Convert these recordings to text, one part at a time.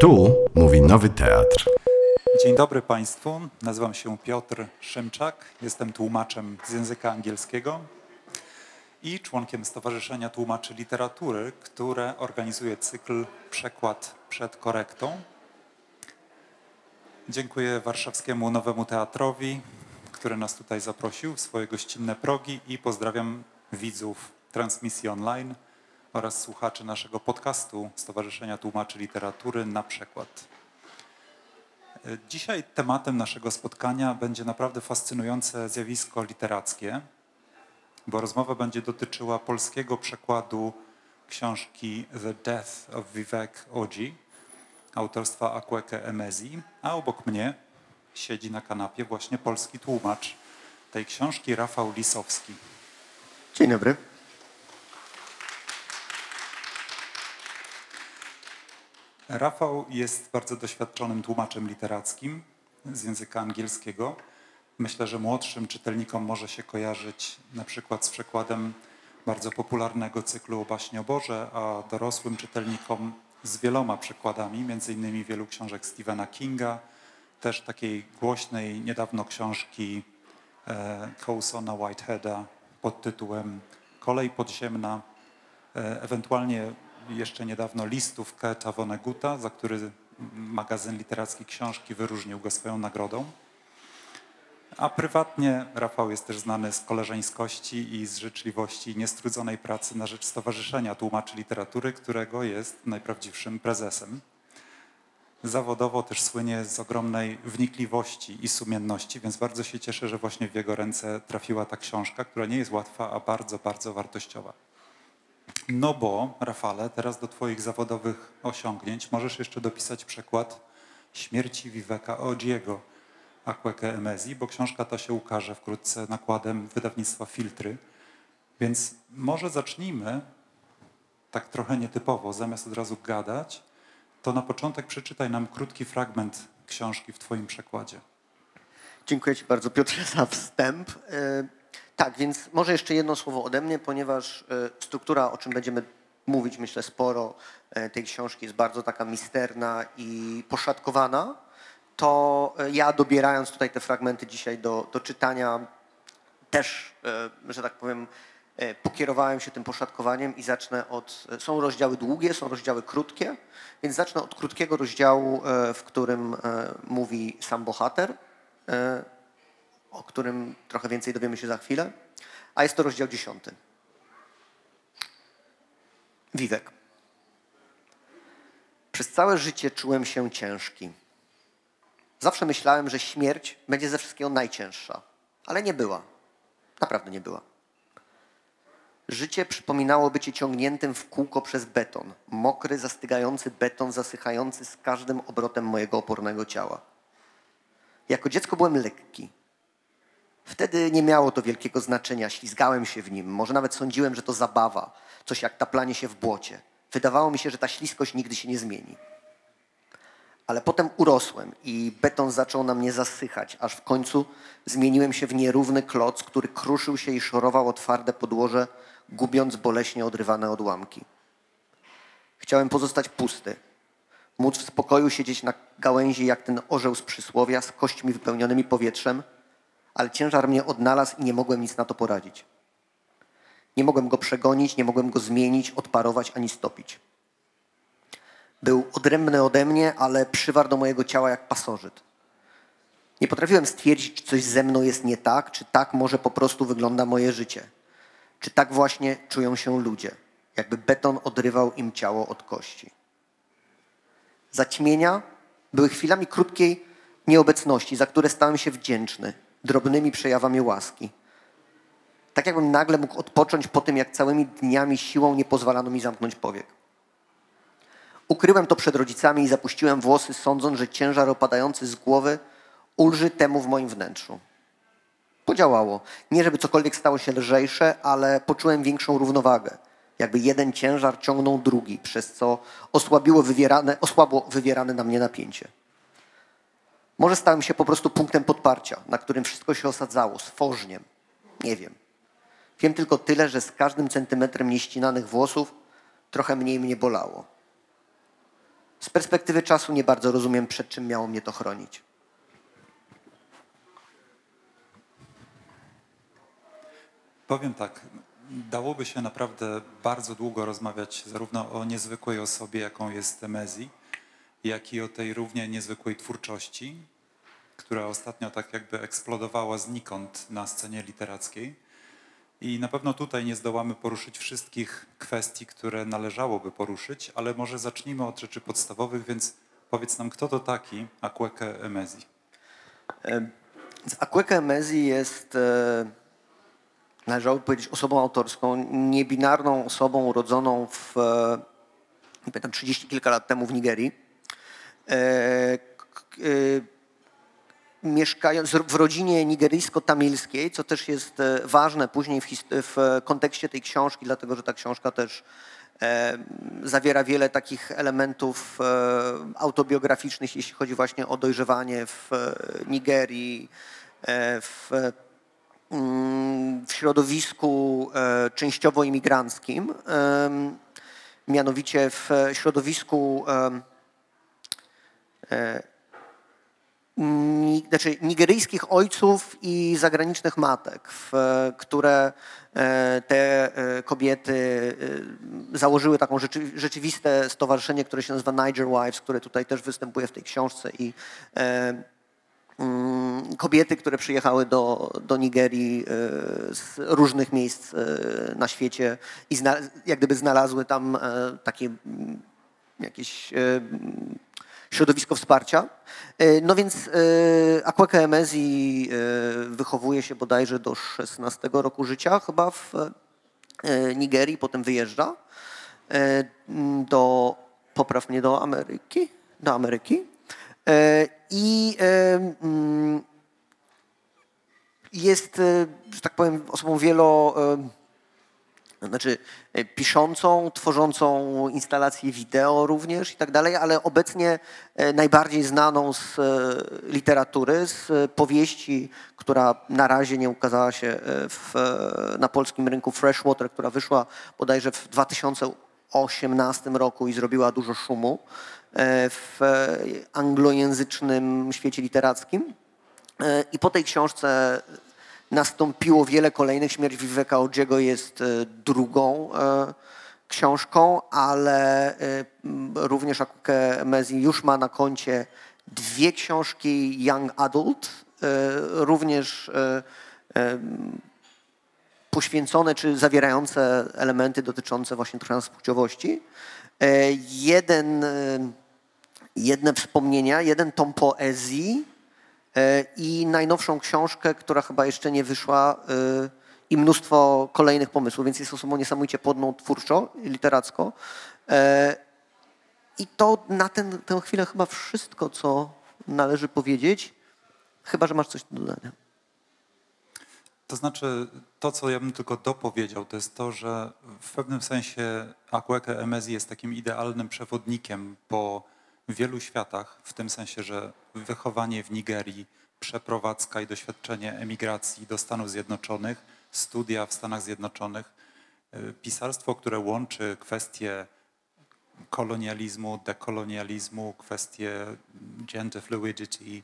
Tu mówi Nowy Teatr. Dzień dobry Państwu. Nazywam się Piotr Szymczak. Jestem tłumaczem z języka angielskiego i członkiem Stowarzyszenia Tłumaczy Literatury, które organizuje cykl Przekład przed korektą. Dziękuję warszawskiemu Nowemu Teatrowi, który nas tutaj zaprosił w swoje gościnne progi i pozdrawiam widzów transmisji online oraz słuchaczy naszego podcastu Stowarzyszenia Tłumaczy Literatury na przykład. Dzisiaj tematem naszego spotkania będzie naprawdę fascynujące zjawisko literackie, bo rozmowa będzie dotyczyła polskiego przekładu książki The Death of Vivek Oji autorstwa Akweke Emezi, a obok mnie siedzi na kanapie właśnie polski tłumacz tej książki Rafał Lisowski. Dzień dobry. Rafał jest bardzo doświadczonym tłumaczem literackim z języka angielskiego. Myślę, że młodszym czytelnikom może się kojarzyć na przykład z przekładem bardzo popularnego cyklu baśnie o Boże, a dorosłym czytelnikom z wieloma przekładami, między innymi wielu książek Stephena Kinga, też takiej głośnej niedawno książki e, Coulsona Whiteheada pod tytułem Kolej podziemna, e, ewentualnie jeszcze niedawno listów Keta Vonneguta, za który magazyn literacki książki wyróżnił go swoją nagrodą. A prywatnie Rafał jest też znany z koleżeńskości i z życzliwości niestrudzonej pracy na rzecz Stowarzyszenia Tłumaczy Literatury, którego jest najprawdziwszym prezesem. Zawodowo też słynie z ogromnej wnikliwości i sumienności, więc bardzo się cieszę, że właśnie w jego ręce trafiła ta książka, która nie jest łatwa, a bardzo, bardzo wartościowa. No bo, Rafale, teraz do Twoich zawodowych osiągnięć możesz jeszcze dopisać przekład śmierci Viveka Ojiego, Akweke Emezi, bo książka ta się ukaże wkrótce nakładem wydawnictwa Filtry. Więc może zacznijmy tak trochę nietypowo, zamiast od razu gadać, to na początek przeczytaj nam krótki fragment książki w Twoim przekładzie. Dziękuję Ci bardzo, Piotrze, za wstęp. Tak, więc może jeszcze jedno słowo ode mnie, ponieważ e, struktura, o czym będziemy mówić, myślę, sporo e, tej książki jest bardzo taka misterna i poszatkowana, to e, ja dobierając tutaj te fragmenty dzisiaj do, do czytania, też, że tak powiem, pokierowałem się tym poszatkowaniem i zacznę od. Są rozdziały długie, są rozdziały krótkie, więc zacznę od krótkiego rozdziału, w którym mówi sam bohater o którym trochę więcej dowiemy się za chwilę, a jest to rozdział dziesiąty. Wiwek. Przez całe życie czułem się ciężki. Zawsze myślałem, że śmierć będzie ze wszystkiego najcięższa, ale nie była. Naprawdę nie była. Życie przypominało bycie ciągniętym w kółko przez beton. Mokry, zastygający beton, zasychający z każdym obrotem mojego opornego ciała. Jako dziecko byłem lekki. Wtedy nie miało to wielkiego znaczenia, ślizgałem się w nim, może nawet sądziłem, że to zabawa, coś jak taplanie się w błocie. Wydawało mi się, że ta śliskość nigdy się nie zmieni. Ale potem urosłem i beton zaczął na mnie zasychać, aż w końcu zmieniłem się w nierówny kloc, który kruszył się i szorował o twarde podłoże, gubiąc boleśnie odrywane odłamki. Chciałem pozostać pusty, móc w spokoju siedzieć na gałęzi jak ten orzeł z przysłowia, z kośćmi wypełnionymi powietrzem – ale ciężar mnie odnalazł i nie mogłem nic na to poradzić. Nie mogłem go przegonić, nie mogłem go zmienić, odparować ani stopić. Był odrębny ode mnie, ale przywarł do mojego ciała jak pasożyt. Nie potrafiłem stwierdzić, czy coś ze mną jest nie tak, czy tak może po prostu wygląda moje życie. Czy tak właśnie czują się ludzie, jakby beton odrywał im ciało od kości. Zaćmienia były chwilami krótkiej nieobecności, za które stałem się wdzięczny drobnymi przejawami łaski. Tak jakbym nagle mógł odpocząć po tym, jak całymi dniami siłą nie pozwalano mi zamknąć powiek. Ukryłem to przed rodzicami i zapuściłem włosy, sądząc, że ciężar opadający z głowy ulży temu w moim wnętrzu. Podziałało. Nie, żeby cokolwiek stało się lżejsze, ale poczułem większą równowagę. Jakby jeden ciężar ciągnął drugi, przez co osłabiło wywierane, osłabło wywierane na mnie napięcie. Może stałem się po prostu punktem podparcia, na którym wszystko się osadzało, stworzniem. Nie wiem. Wiem tylko tyle, że z każdym centymetrem nieścinanych włosów trochę mniej mnie bolało. z perspektywy czasu nie bardzo rozumiem, przed czym miało mnie to chronić. Powiem tak, dałoby się naprawdę bardzo długo rozmawiać zarówno o niezwykłej osobie, jaką jest Temezi, jak i o tej równie niezwykłej twórczości, która ostatnio tak jakby eksplodowała znikąd na scenie literackiej. I na pewno tutaj nie zdołamy poruszyć wszystkich kwestii, które należałoby poruszyć, ale może zacznijmy od rzeczy podstawowych, więc powiedz nam, kto to taki Akweke Emezi? Więc Akweka Emezi jest, e, należałoby powiedzieć, osobą autorską, niebinarną osobą urodzoną w, e, nie pamiętam, 30 kilka lat temu w Nigerii. E, e, mieszkając w rodzinie nigeryjsko-tamilskiej, co też jest e, ważne później w, w kontekście tej książki, dlatego że ta książka też zawiera wiele takich elementów autobiograficznych, jeśli chodzi właśnie o dojrzewanie w Nigerii, w, mm, w środowisku częściowo imigranckim, mianowicie w środowisku znaczy nigeryjskich ojców i zagranicznych matek, w, które e, te e, kobiety e, założyły taką rzeczy, rzeczywiste stowarzyszenie, które się nazywa Niger Wives, które tutaj też występuje w tej książce i e, mm, kobiety, które przyjechały do, do Nigerii e, z różnych miejsc e, na świecie i jak gdyby znalazły tam e, takie mm, jakieś e, środowisko wsparcia. E, No więc e, Akweka Emezi e, wychowuje się bodajże do 16 roku życia chyba w Nigerii, potem wyjeżdża do, popraw mnie, do Ameryki, do Ameryki. I mm, jest, że tak powiem, osobą wielo, znaczy e, piszącą, tworzącą instalacje wideo również i tak dalej, ale obecnie e, najbardziej znaną z e, literatury, z powieści, która na razie nie ukazała się w, na polskim rynku Freshwater, która wyszła bodajże w 2018 roku i zrobiła dużo szumu w anglojęzycznym świecie literackim. I po tej książce nastąpiło wiele kolejnych. Śmierć Viveka Odziego jest e, drugą e, książką, ale e, również Akuke Mezi już ma na koncie dwie książki Young Adult, również poświęcone czy zawierające elementy dotyczące właśnie transpłciowości. Jeden, jedne wspomnienia, jeden tom poezji i najnowszą książkę, która chyba jeszcze nie wyszła e, i mnóstwo kolejnych pomysłów, więc jest osobą niesamowicie płodną twórczo, literacko. E, I to na ten, tę chwilę chyba wszystko, co należy powiedzieć, chyba, że masz coś do dodania. To znaczy, to co ja bym tylko dopowiedział, to jest to, że w pewnym sensie Akweke Emezi jest takim idealnym przewodnikiem po wielu światach, w tym sensie, że wychowanie w Nigerii, przeprowadzka i doświadczenie emigracji do Stanów Zjednoczonych, studia w Stanach Zjednoczonych, y, pisarstwo, które łączy kwestie kolonializmu, dekolonializmu, kwestie gender fluidity,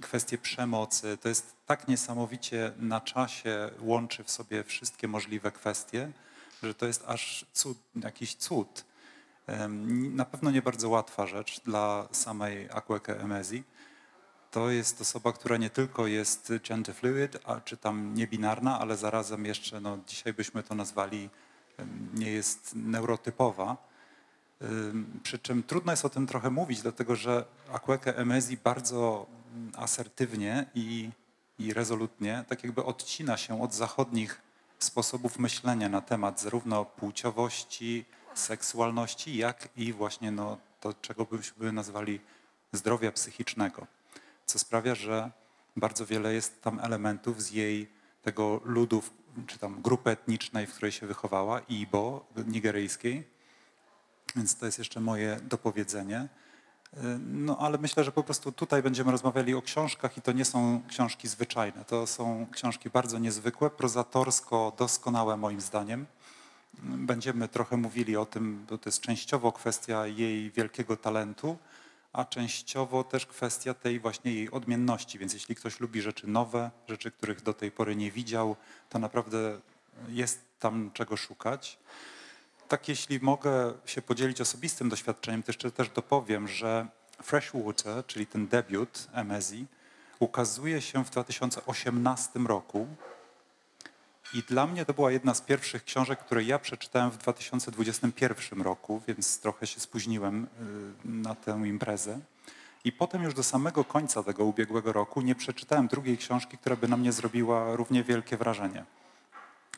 kwestie przemocy. To jest tak niesamowicie na czasie łączy w sobie wszystkie możliwe kwestie, że to jest aż cud, jakiś cud. Na pewno nie bardzo łatwa rzecz dla samej Akweke Emezi. To jest osoba, która nie tylko jest gender fluid, a, czy tam niebinarna, ale zarazem jeszcze, no, dzisiaj byśmy to nazwali, nie jest neurotypowa. Przy czym trudno jest o tym trochę mówić, dlatego że Akweke Emezi bardzo asertywnie i, i rezolutnie tak jakby odcina się od zachodnich sposobów myślenia na temat zarówno płciowości, seksualności, jak i właśnie no, to, czego byśmy nazwali zdrowia psychicznego. Co sprawia, że bardzo wiele jest tam elementów z jej tego ludów, czy tam grupy etnicznej, w której się wychowała, Ibo, nigeryjskiej, więc to jest jeszcze moje dopowiedzenie. Y, No ale myślę, że po prostu tutaj będziemy rozmawiali o książkach i to nie są książki zwyczajne. To są książki bardzo niezwykłe, prozatorsko doskonałe moim zdaniem. Będziemy trochę mówili o tym, bo to jest częściowo kwestia jej wielkiego talentu, a częściowo też kwestia tej właśnie jej odmienności. Więc jeśli ktoś lubi rzeczy nowe, rzeczy, których do tej pory nie widział, to naprawdę jest tam czego szukać. Tak, jeśli mogę się podzielić osobistym doświadczeniem, to jeszcze też dopowiem, że Freshwater, czyli ten debiut MSI, ukazuje się w 2018 roku. I dla mnie to była jedna z pierwszych książek, które ja przeczytałem w 2021 roku, więc trochę się spóźniłem y, na tę imprezę. I potem już do samego końca tego ubiegłego roku nie przeczytałem drugiej książki, która by na mnie zrobiła równie wielkie wrażenie.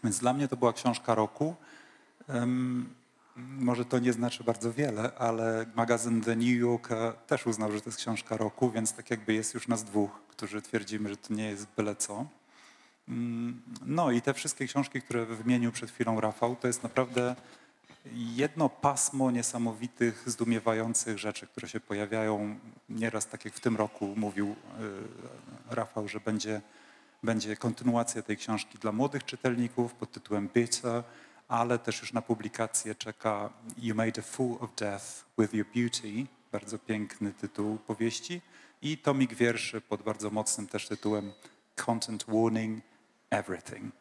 Więc dla mnie to była książka roku. Um, może to nie znaczy bardzo wiele, ale magazyn The New Yorker też uznał, że to jest książka roku, więc tak jakby jest już nas dwóch, którzy twierdzimy, że to nie jest byle co. Mm, no i te wszystkie książki, które wymienił przed chwilą Rafał, to jest naprawdę jedno pasmo niesamowitych, zdumiewających rzeczy, które się pojawiają. Nieraz, tak jak w tym roku mówił y, Rafał, że będzie, będzie kontynuacja tej książki dla młodych czytelników pod tytułem Bitter, ale też już na publikację czeka You Made a Fool of Death with Your Beauty, bardzo piękny tytuł powieści i tomik wierszy pod bardzo mocnym też tytułem Content Warning Everything.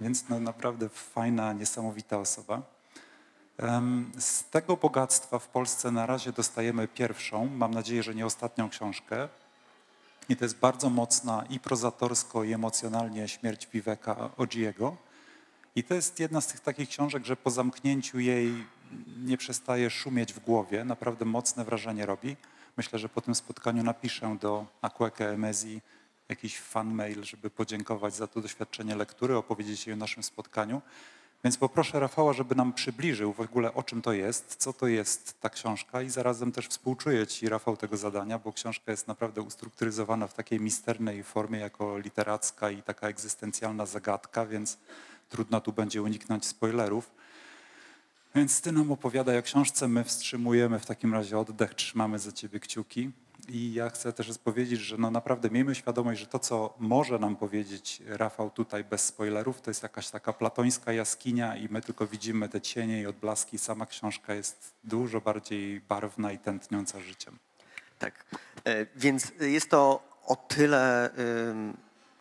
Więc no, naprawdę fajna, niesamowita osoba. Z tego bogactwa w Polsce na razie dostajemy pierwszą, mam nadzieję, że nie ostatnią książkę. I to jest bardzo mocna i prozatorsko, i emocjonalnie śmierć Viveka Ogiego. I to jest jedna z tych takich książek, że po zamknięciu jej nie przestaje szumieć w głowie, naprawdę mocne wrażenie robi. Myślę, że po tym spotkaniu napiszę do Akweke Emezi jakiś fan mail, żeby podziękować za to doświadczenie lektury, opowiedzieć jej o naszym spotkaniu. Więc poproszę Rafała, żeby nam przybliżył w ogóle o czym to jest, co to jest ta książka i zarazem też współczuję Ci, Rafał, tego zadania, bo książka jest naprawdę ustrukturyzowana w takiej misternej formie jako literacka i taka egzystencjalna zagadka, więc trudno tu będzie uniknąć spoilerów. Więc Ty nam opowiadaj o książce, my wstrzymujemy w takim razie oddech, trzymamy za Ciebie kciuki. I ja chcę też powiedzieć, że no naprawdę miejmy świadomość, że to, co może nam powiedzieć Rafał tutaj bez spoilerów, to jest jakaś taka platońska jaskinia i my tylko widzimy te cienie i odblaski. Sama książka jest dużo bardziej barwna i tętniąca życiem. Tak, e, więc jest to o tyle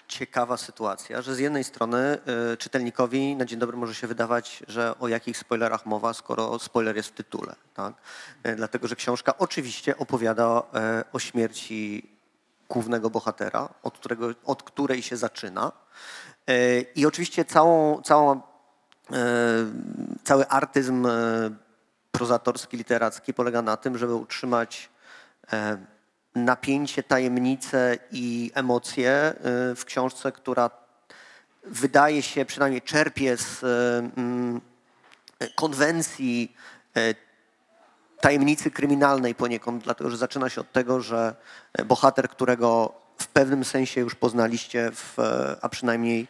ciekawa sytuacja, że z jednej strony y, czytelnikowi na dzień dobry może się wydawać, że o jakich spoilerach mowa, skoro spoiler jest w tytule. Tak? Y, dlatego, że książka oczywiście opowiada y, o śmierci głównego bohatera, od, którego, od której się zaczyna. I oczywiście całą, całą, cały artyzm prozatorski, literacki polega na tym, żeby utrzymać napięcie, tajemnice i emocje y, w książce, która wydaje się, przynajmniej czerpie z y, mm, konwencji y, tajemnicy kryminalnej poniekąd, dlatego że zaczyna się od tego, że bohater, którego w pewnym sensie już poznaliście, w, a przynajmniej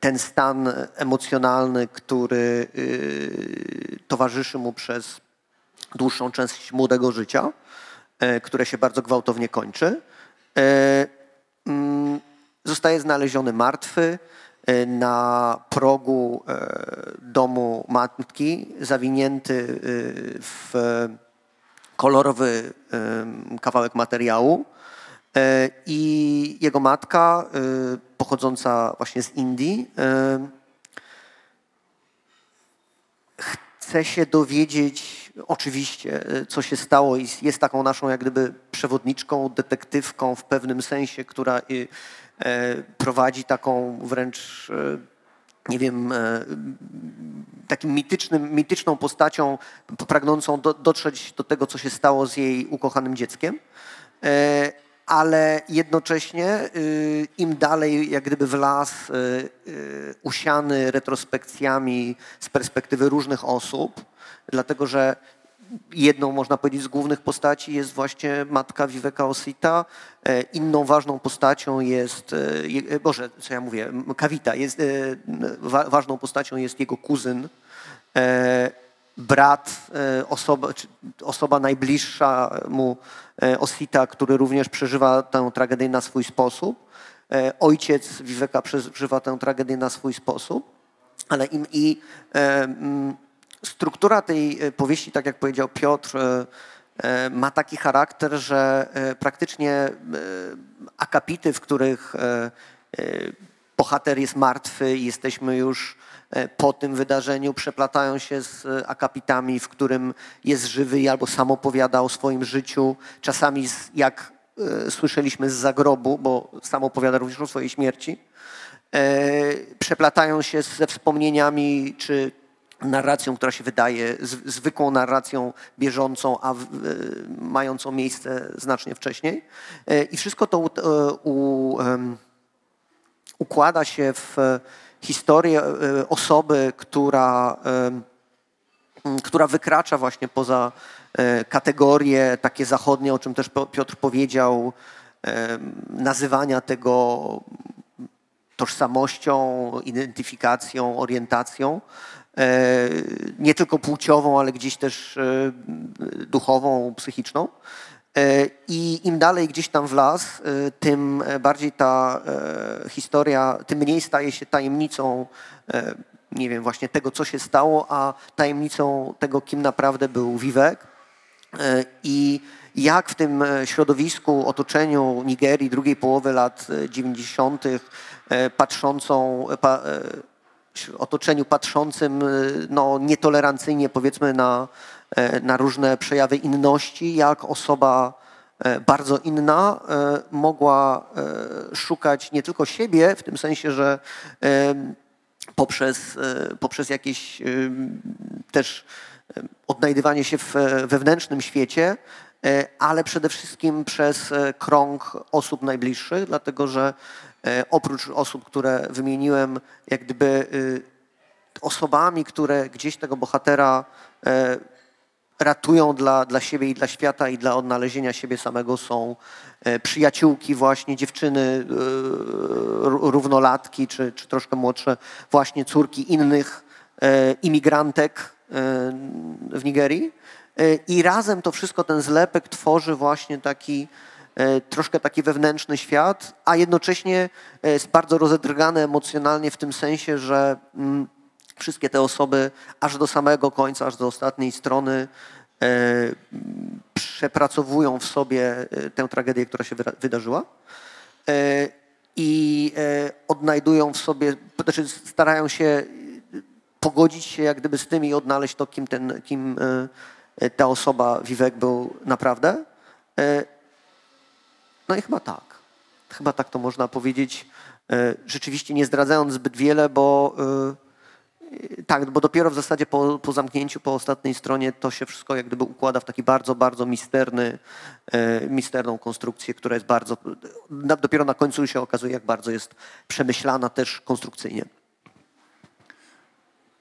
ten stan emocjonalny, który towarzyszy mu przez dłuższą część młodego życia, e, które się bardzo gwałtownie kończy. E, mm, zostaje znaleziony martwy e, na progu domu matki, zawinięty w kolorowy kawałek materiału. I jego matka, pochodząca właśnie z Indii, chce się dowiedzieć oczywiście, e, co się stało i jest taką naszą jak gdyby przewodniczką, detektywką w pewnym sensie, która e, prowadzi taką wręcz e, nie wiem, takim mitycznym, mityczną postacią pragnącą do, dotrzeć do tego, co się stało z jej ukochanym dzieckiem. Ale jednocześnie im dalej jak gdyby w las usiany retrospekcjami z perspektywy różnych osób, dlatego że jedną, można powiedzieć, z głównych postaci jest właśnie matka Viveka Osita. Inną ważną postacią jest, Boże, co ja mówię, Kawita, jest, ważną postacią jest jego kuzyn, brat, osoba, osoba najbliższa mu Osita, który również przeżywa tę tragedię na swój sposób. Ojciec Viveka przeżywa tę tragedię na swój sposób. Ale im, i e, struktura tej e, powieści, tak jak powiedział Piotr, e, e, ma taki charakter, że e, praktycznie e, akapity, w których e, e, bohater jest martwy i jesteśmy już e, po tym wydarzeniu, przeplatają się z e, akapitami, w którym jest żywy albo sam opowiada o swoim życiu, czasami z, jak e, słyszeliśmy z zagrobu, bo sam opowiada również o swojej śmierci. E, Przeplatają się ze wspomnieniami czy narracją, która się wydaje zwykłą narracją bieżącą, a e, mającą miejsce znacznie wcześniej. E, I wszystko to u, e, u, układa się w e, historię e, osoby, która, m, która wykracza właśnie poza e, kategorie takie zachodnie, o czym też Piotr powiedział, nazywania tego tożsamością, identyfikacją, orientacją. e, Nie tylko płciową, ale gdzieś też e, duchową, psychiczną. E, I im dalej gdzieś tam w las, e, tym bardziej ta e, historia, tym mniej staje się tajemnicą, e, nie wiem, właśnie tego, co się stało, a tajemnicą tego, kim naprawdę był Wiwek. E, I jak w tym e, środowisku, otoczeniu Nigerii drugiej połowy lat e, 90., e, patrzącą, e, pa, e, otoczeniu patrzącym e, no, nietolerancyjnie powiedzmy na, e, na różne przejawy inności, jak osoba e, bardzo inna e, mogła e, szukać nie tylko siebie, w tym sensie, że poprzez, e, poprzez jakieś też odnajdywanie się w e, wewnętrznym świecie, e, ale przede wszystkim przez e, krąg osób najbliższych, dlatego że e, oprócz osób, które wymieniłem, jak gdyby y, osobami, które gdzieś tego bohatera e, ratują dla, dla siebie i dla świata i dla odnalezienia siebie samego są e, przyjaciółki właśnie, dziewczyny e, równolatki czy, czy troszkę młodsze, właśnie córki innych e, imigrantek w Nigerii. I razem to wszystko, ten zlepek tworzy właśnie taki troszkę taki wewnętrzny świat, a jednocześnie jest bardzo rozedrgane emocjonalnie w tym sensie, że mm, wszystkie te osoby aż do samego końca, aż do ostatniej strony przepracowują w sobie e, tę tragedię, która się wydarzyła e, i e, odnajdują w sobie, znaczy starają się e, pogodzić się jak gdyby z tym i odnaleźć to, kim, ten, kim e, ta osoba, Vivek, był naprawdę. E, No i chyba tak. Chyba tak to można powiedzieć. E, Rzeczywiście nie zdradzając zbyt wiele, bo e, tak, bo dopiero w zasadzie po, po zamknięciu, po ostatniej stronie to się wszystko jak gdyby układa w taki bardzo, bardzo misterny, e, misterną konstrukcję, która jest bardzo, dopiero na końcu się okazuje, jak bardzo jest przemyślana też konstrukcyjnie.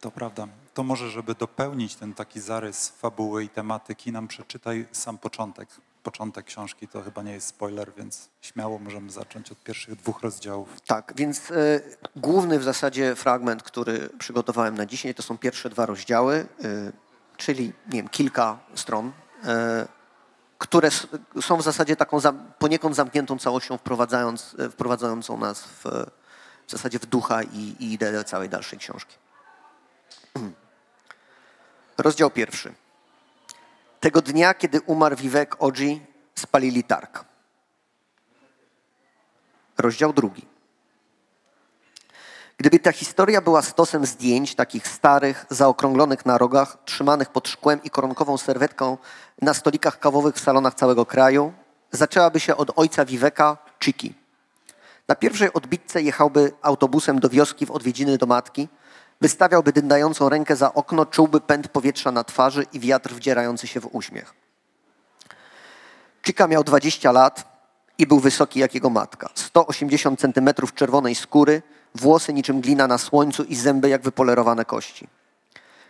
To prawda. To może, żeby dopełnić ten taki zarys fabuły i tematyki, nam przeczytaj sam początek. Początek książki to chyba nie jest spoiler, więc śmiało możemy zacząć od pierwszych dwóch rozdziałów. Tak, więc e, główny w zasadzie fragment, który przygotowałem na dzisiaj, to są pierwsze dwa rozdziały, e, czyli nie wiem, kilka stron, e, które są w zasadzie taką zam, poniekąd zamkniętą całością, wprowadzając, wprowadzającą nas w, w zasadzie w ducha i, i ideę całej dalszej książki. Rozdział pierwszy. Tego dnia, kiedy umarł Vivek Oji, spalili targ. Rozdział drugi. Gdyby ta historia była stosem zdjęć, takich starych, zaokrąglonych na rogach, trzymanych pod szkłem i koronkową serwetką na stolikach kawowych w salonach całego kraju, zaczęłaby się od ojca Viveka, Chiki. Na pierwszej odbitce jechałby autobusem do wioski w odwiedziny do matki, wystawiałby dyndającą rękę za okno, czułby pęd powietrza na twarzy i wiatr wdzierający się w uśmiech. Chika miał 20 lat i był wysoki jak jego matka. 180 centymetrów czerwonej skóry, włosy niczym glina na słońcu i zęby jak wypolerowane kości.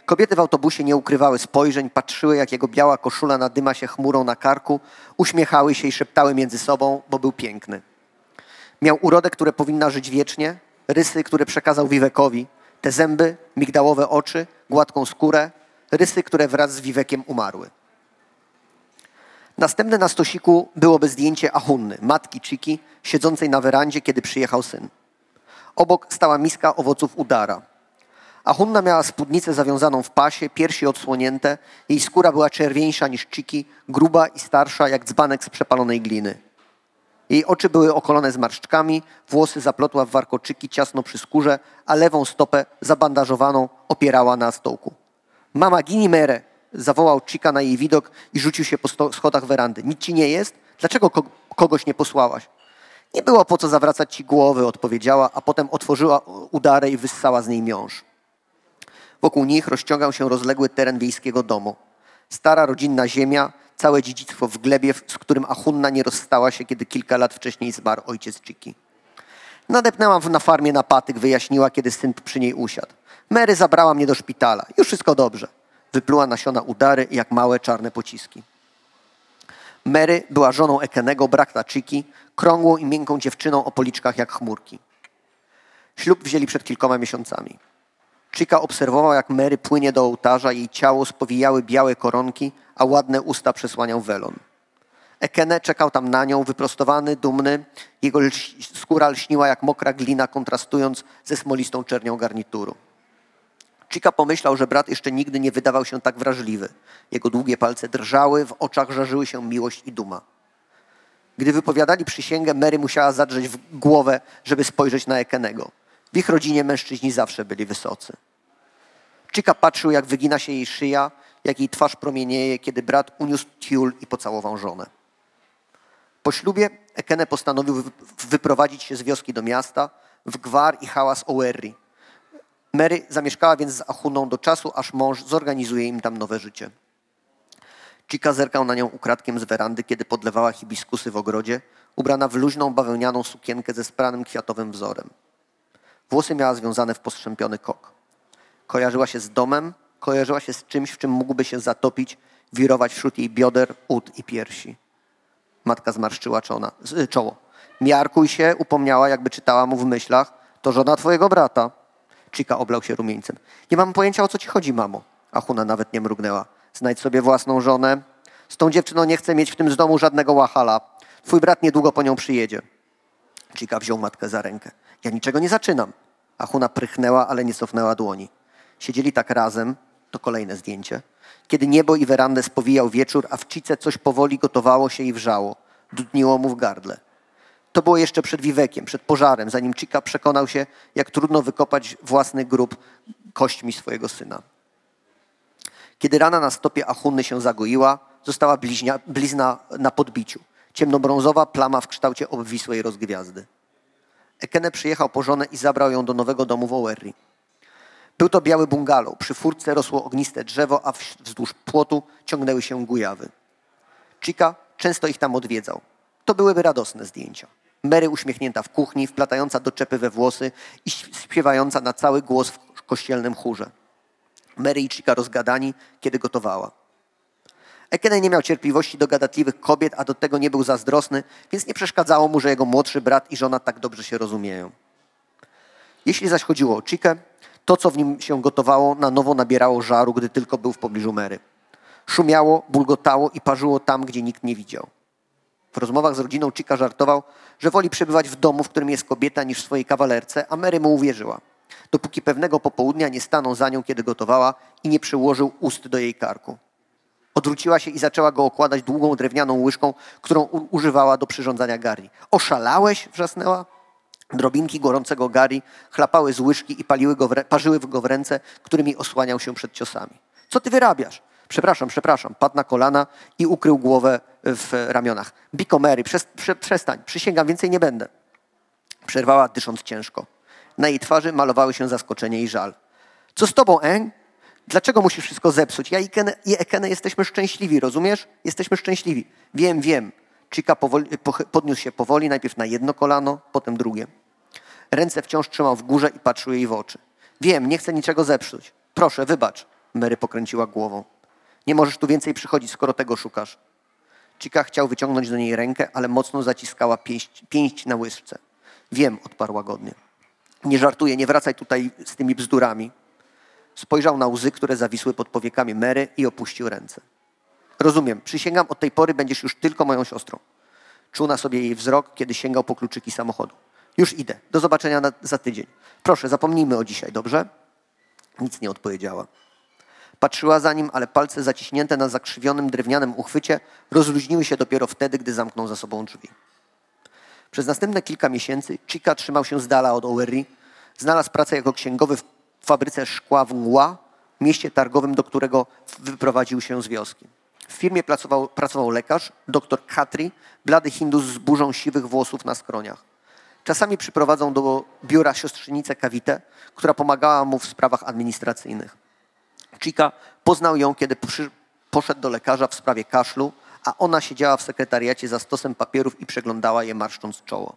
Kobiety w autobusie nie ukrywały spojrzeń, patrzyły jak jego biała koszula nadyma się chmurą na karku, uśmiechały się i szeptały między sobą, bo był piękny. Miał urodę, które powinna żyć wiecznie, rysy, które przekazał Wiwekowi, te zęby, migdałowe oczy, gładką skórę, rysy, które wraz z Wiwekiem umarły. Następne na stosiku byłoby zdjęcie Ahunny, matki Chiki, siedzącej na werandzie, kiedy przyjechał syn. Obok stała miska owoców udara. A Hunna miała spódnicę zawiązaną w pasie, piersi odsłonięte, jej skóra była czerwieńsza niż Chiki, gruba i starsza jak dzbanek z przepalonej gliny. Jej oczy były okolone zmarszczkami, włosy zaplotła w warkoczyki ciasno przy skórze, a lewą stopę zabandażowaną opierała na stołku. Mama Gini Mere! zawołał Chica na jej widok i rzucił się po schodach werandy. Nic ci nie jest? Dlaczego ko- kogoś nie posłałaś? Nie było po co zawracać ci głowy, odpowiedziała, a potem otworzyła udarę i wyssała z niej miąższ. Wokół nich rozciągał się rozległy teren wiejskiego domu. Stara rodzinna ziemia, całe dziedzictwo w glebie, z którym Achunna nie rozstała się, kiedy kilka lat wcześniej zmarł ojciec Chiki. Nadepnęłam na farmie na patyk, wyjaśniła, kiedy syn przy niej usiadł. Mary zabrała mnie do szpitala. Już wszystko dobrze. Wypluła nasiona udary jak małe czarne pociski. Mary była żoną Ekenego, brata Chiki, krągłą i miękką dziewczyną o policzkach jak chmurki. Ślub wzięli przed kilkoma miesiącami. Chika obserwował, jak Mary płynie do ołtarza, jej ciało spowijały białe koronki, a ładne usta przesłaniał welon. Ekene czekał tam na nią, wyprostowany, dumny. Jego lś- skóra lśniła jak mokra glina, kontrastując ze smolistą czernią garnituru. Chika pomyślał, że brat jeszcze nigdy nie wydawał się tak wrażliwy. Jego długie palce drżały, w oczach żarzyły się miłość i duma. Gdy wypowiadali przysięgę, Mary musiała zadrzeć w głowę, żeby spojrzeć na Ekenego. W ich rodzinie mężczyźni zawsze byli wysocy. Chika patrzył, jak wygina się jej szyja, jak jej twarz promienieje, kiedy brat uniósł tiul i pocałował żonę. Po ślubie Ekene postanowił wy- wyprowadzić się z wioski do miasta, w gwar i hałas Owerri. Mary zamieszkała więc z Achuną do czasu, aż mąż zorganizuje im tam nowe życie. Chica zerkał na nią ukradkiem z werandy, kiedy podlewała hibiskusy w ogrodzie, ubrana w luźną bawełnianą sukienkę ze spranym kwiatowym wzorem. Włosy miała związane w postrzępiony kok. Kojarzyła się z domem, kojarzyła się z czymś, w czym mógłby się zatopić, wirować wśród jej bioder, ud i piersi. Matka zmarszczyła czona, y, czoło. Miarkuj się, upomniała, jakby czytała mu w myślach. To żona twojego brata. Chica oblał się rumieńcem. Nie mam pojęcia, o co ci chodzi, mamo. Achuna nawet nie mrugnęła. Znajdź sobie własną żonę. Z tą dziewczyną nie chcę mieć w tym z domu żadnego łahala. Twój brat niedługo po nią przyjedzie. Chica wziął matkę za rękę. Ja niczego nie zaczynam. Achuna prychnęła, ale nie cofnęła dłoni. Siedzieli tak razem, to kolejne zdjęcie, kiedy niebo i werandę spowijał wieczór, a w Cice coś powoli gotowało się i wrzało. Dudniło mu w gardle. To było jeszcze przed wiwekiem, przed pożarem, zanim Chica przekonał się, jak trudno wykopać własny grób kośćmi swojego syna. Kiedy rana na stopie Achuny się zagoiła, została bliźnia, blizna na podbiciu. Ciemnobrązowa plama w kształcie obwisłej rozgwiazdy. Ekene przyjechał po żonę i zabrał ją do nowego domu w Owerri. Był to biały bungalow. Przy furtce rosło ogniste drzewo, a wzdłuż płotu ciągnęły się gujawy. Chica często ich tam odwiedzał. To byłyby radosne zdjęcia. Mary uśmiechnięta w kuchni, wplatająca do czepy we włosy i śpiewająca na cały głos w kościelnym chórze. Mary i Chica rozgadani, kiedy gotowała. Ekene nie miał cierpliwości do gadatliwych kobiet, a do tego nie był zazdrosny, więc nie przeszkadzało mu, że jego młodszy brat i żona tak dobrze się rozumieją. Jeśli zaś chodziło o Chikę, to, co w nim się gotowało, na nowo nabierało żaru, gdy tylko był w pobliżu Mary. Szumiało, bulgotało i parzyło tam, gdzie nikt nie widział. W rozmowach z rodziną Chica żartował, że woli przebywać w domu, w którym jest kobieta, niż w swojej kawalerce, a Mary mu uwierzyła. Dopóki pewnego popołudnia nie stanął za nią, kiedy gotowała i nie przyłożył ust do jej karku. Odwróciła się i zaczęła go okładać długą drewnianą łyżką, którą używała do przyrządzania gari. Oszalałeś? wrzasnęła. Drobinki gorącego gari chlapały z łyżki i paliły go w parzyły go w ręce, którymi osłaniał się przed ciosami. Co ty wyrabiasz? Przepraszam, przepraszam. Padł na kolana i ukrył głowę w ramionach. Biko Mary, przes- prze- przestań. Przysięgam, więcej nie będę. Przerwała, dysząc ciężko. Na jej twarzy malowały się zaskoczenie i żal. Co z tobą, Eng? Dlaczego musisz wszystko zepsuć? Ja i Ekene, i Ekene jesteśmy szczęśliwi, rozumiesz? Jesteśmy szczęśliwi. Wiem, wiem. Chica powoli, podniósł się powoli, najpierw na jedno kolano, potem drugie. Ręce wciąż trzymał w górze i patrzył jej w oczy. Wiem, nie chcę niczego zepsuć. Proszę, wybacz. Mary pokręciła głową. Nie możesz tu więcej przychodzić, skoro tego szukasz. Chica chciał wyciągnąć do niej rękę, ale mocno zaciskała pięść, pięść na łyżce. Wiem, odparła godnie. Nie żartuję, nie wracaj tutaj z tymi bzdurami. Spojrzał na łzy, które zawisły pod powiekami Mary i opuścił ręce. Rozumiem, przysięgam, od tej pory będziesz już tylko moją siostrą. Czuł na sobie jej wzrok, kiedy sięgał po kluczyki samochodu. Już idę. Do zobaczenia na, za tydzień. Proszę, zapomnijmy o dzisiaj, dobrze? Nic nie odpowiedziała. Patrzyła za nim, ale palce zaciśnięte na zakrzywionym drewnianym uchwycie rozluźniły się dopiero wtedy, gdy zamknął za sobą drzwi. Przez następne kilka miesięcy Chica trzymał się z dala od Owerri. Znalazł pracę jako księgowy w fabryce szkła w Ngła, mieście targowym, do którego wyprowadził się z wioski. W firmie pracował, pracował lekarz, doktor Katri, blady hindus z burzą siwych włosów na skroniach. Czasami przyprowadzą do biura siostrzenicę Kawitę, która pomagała mu w sprawach administracyjnych. Chica poznał ją, kiedy przy, poszedł do lekarza w sprawie kaszlu, a ona siedziała w sekretariacie za stosem papierów i przeglądała je marszcząc czoło.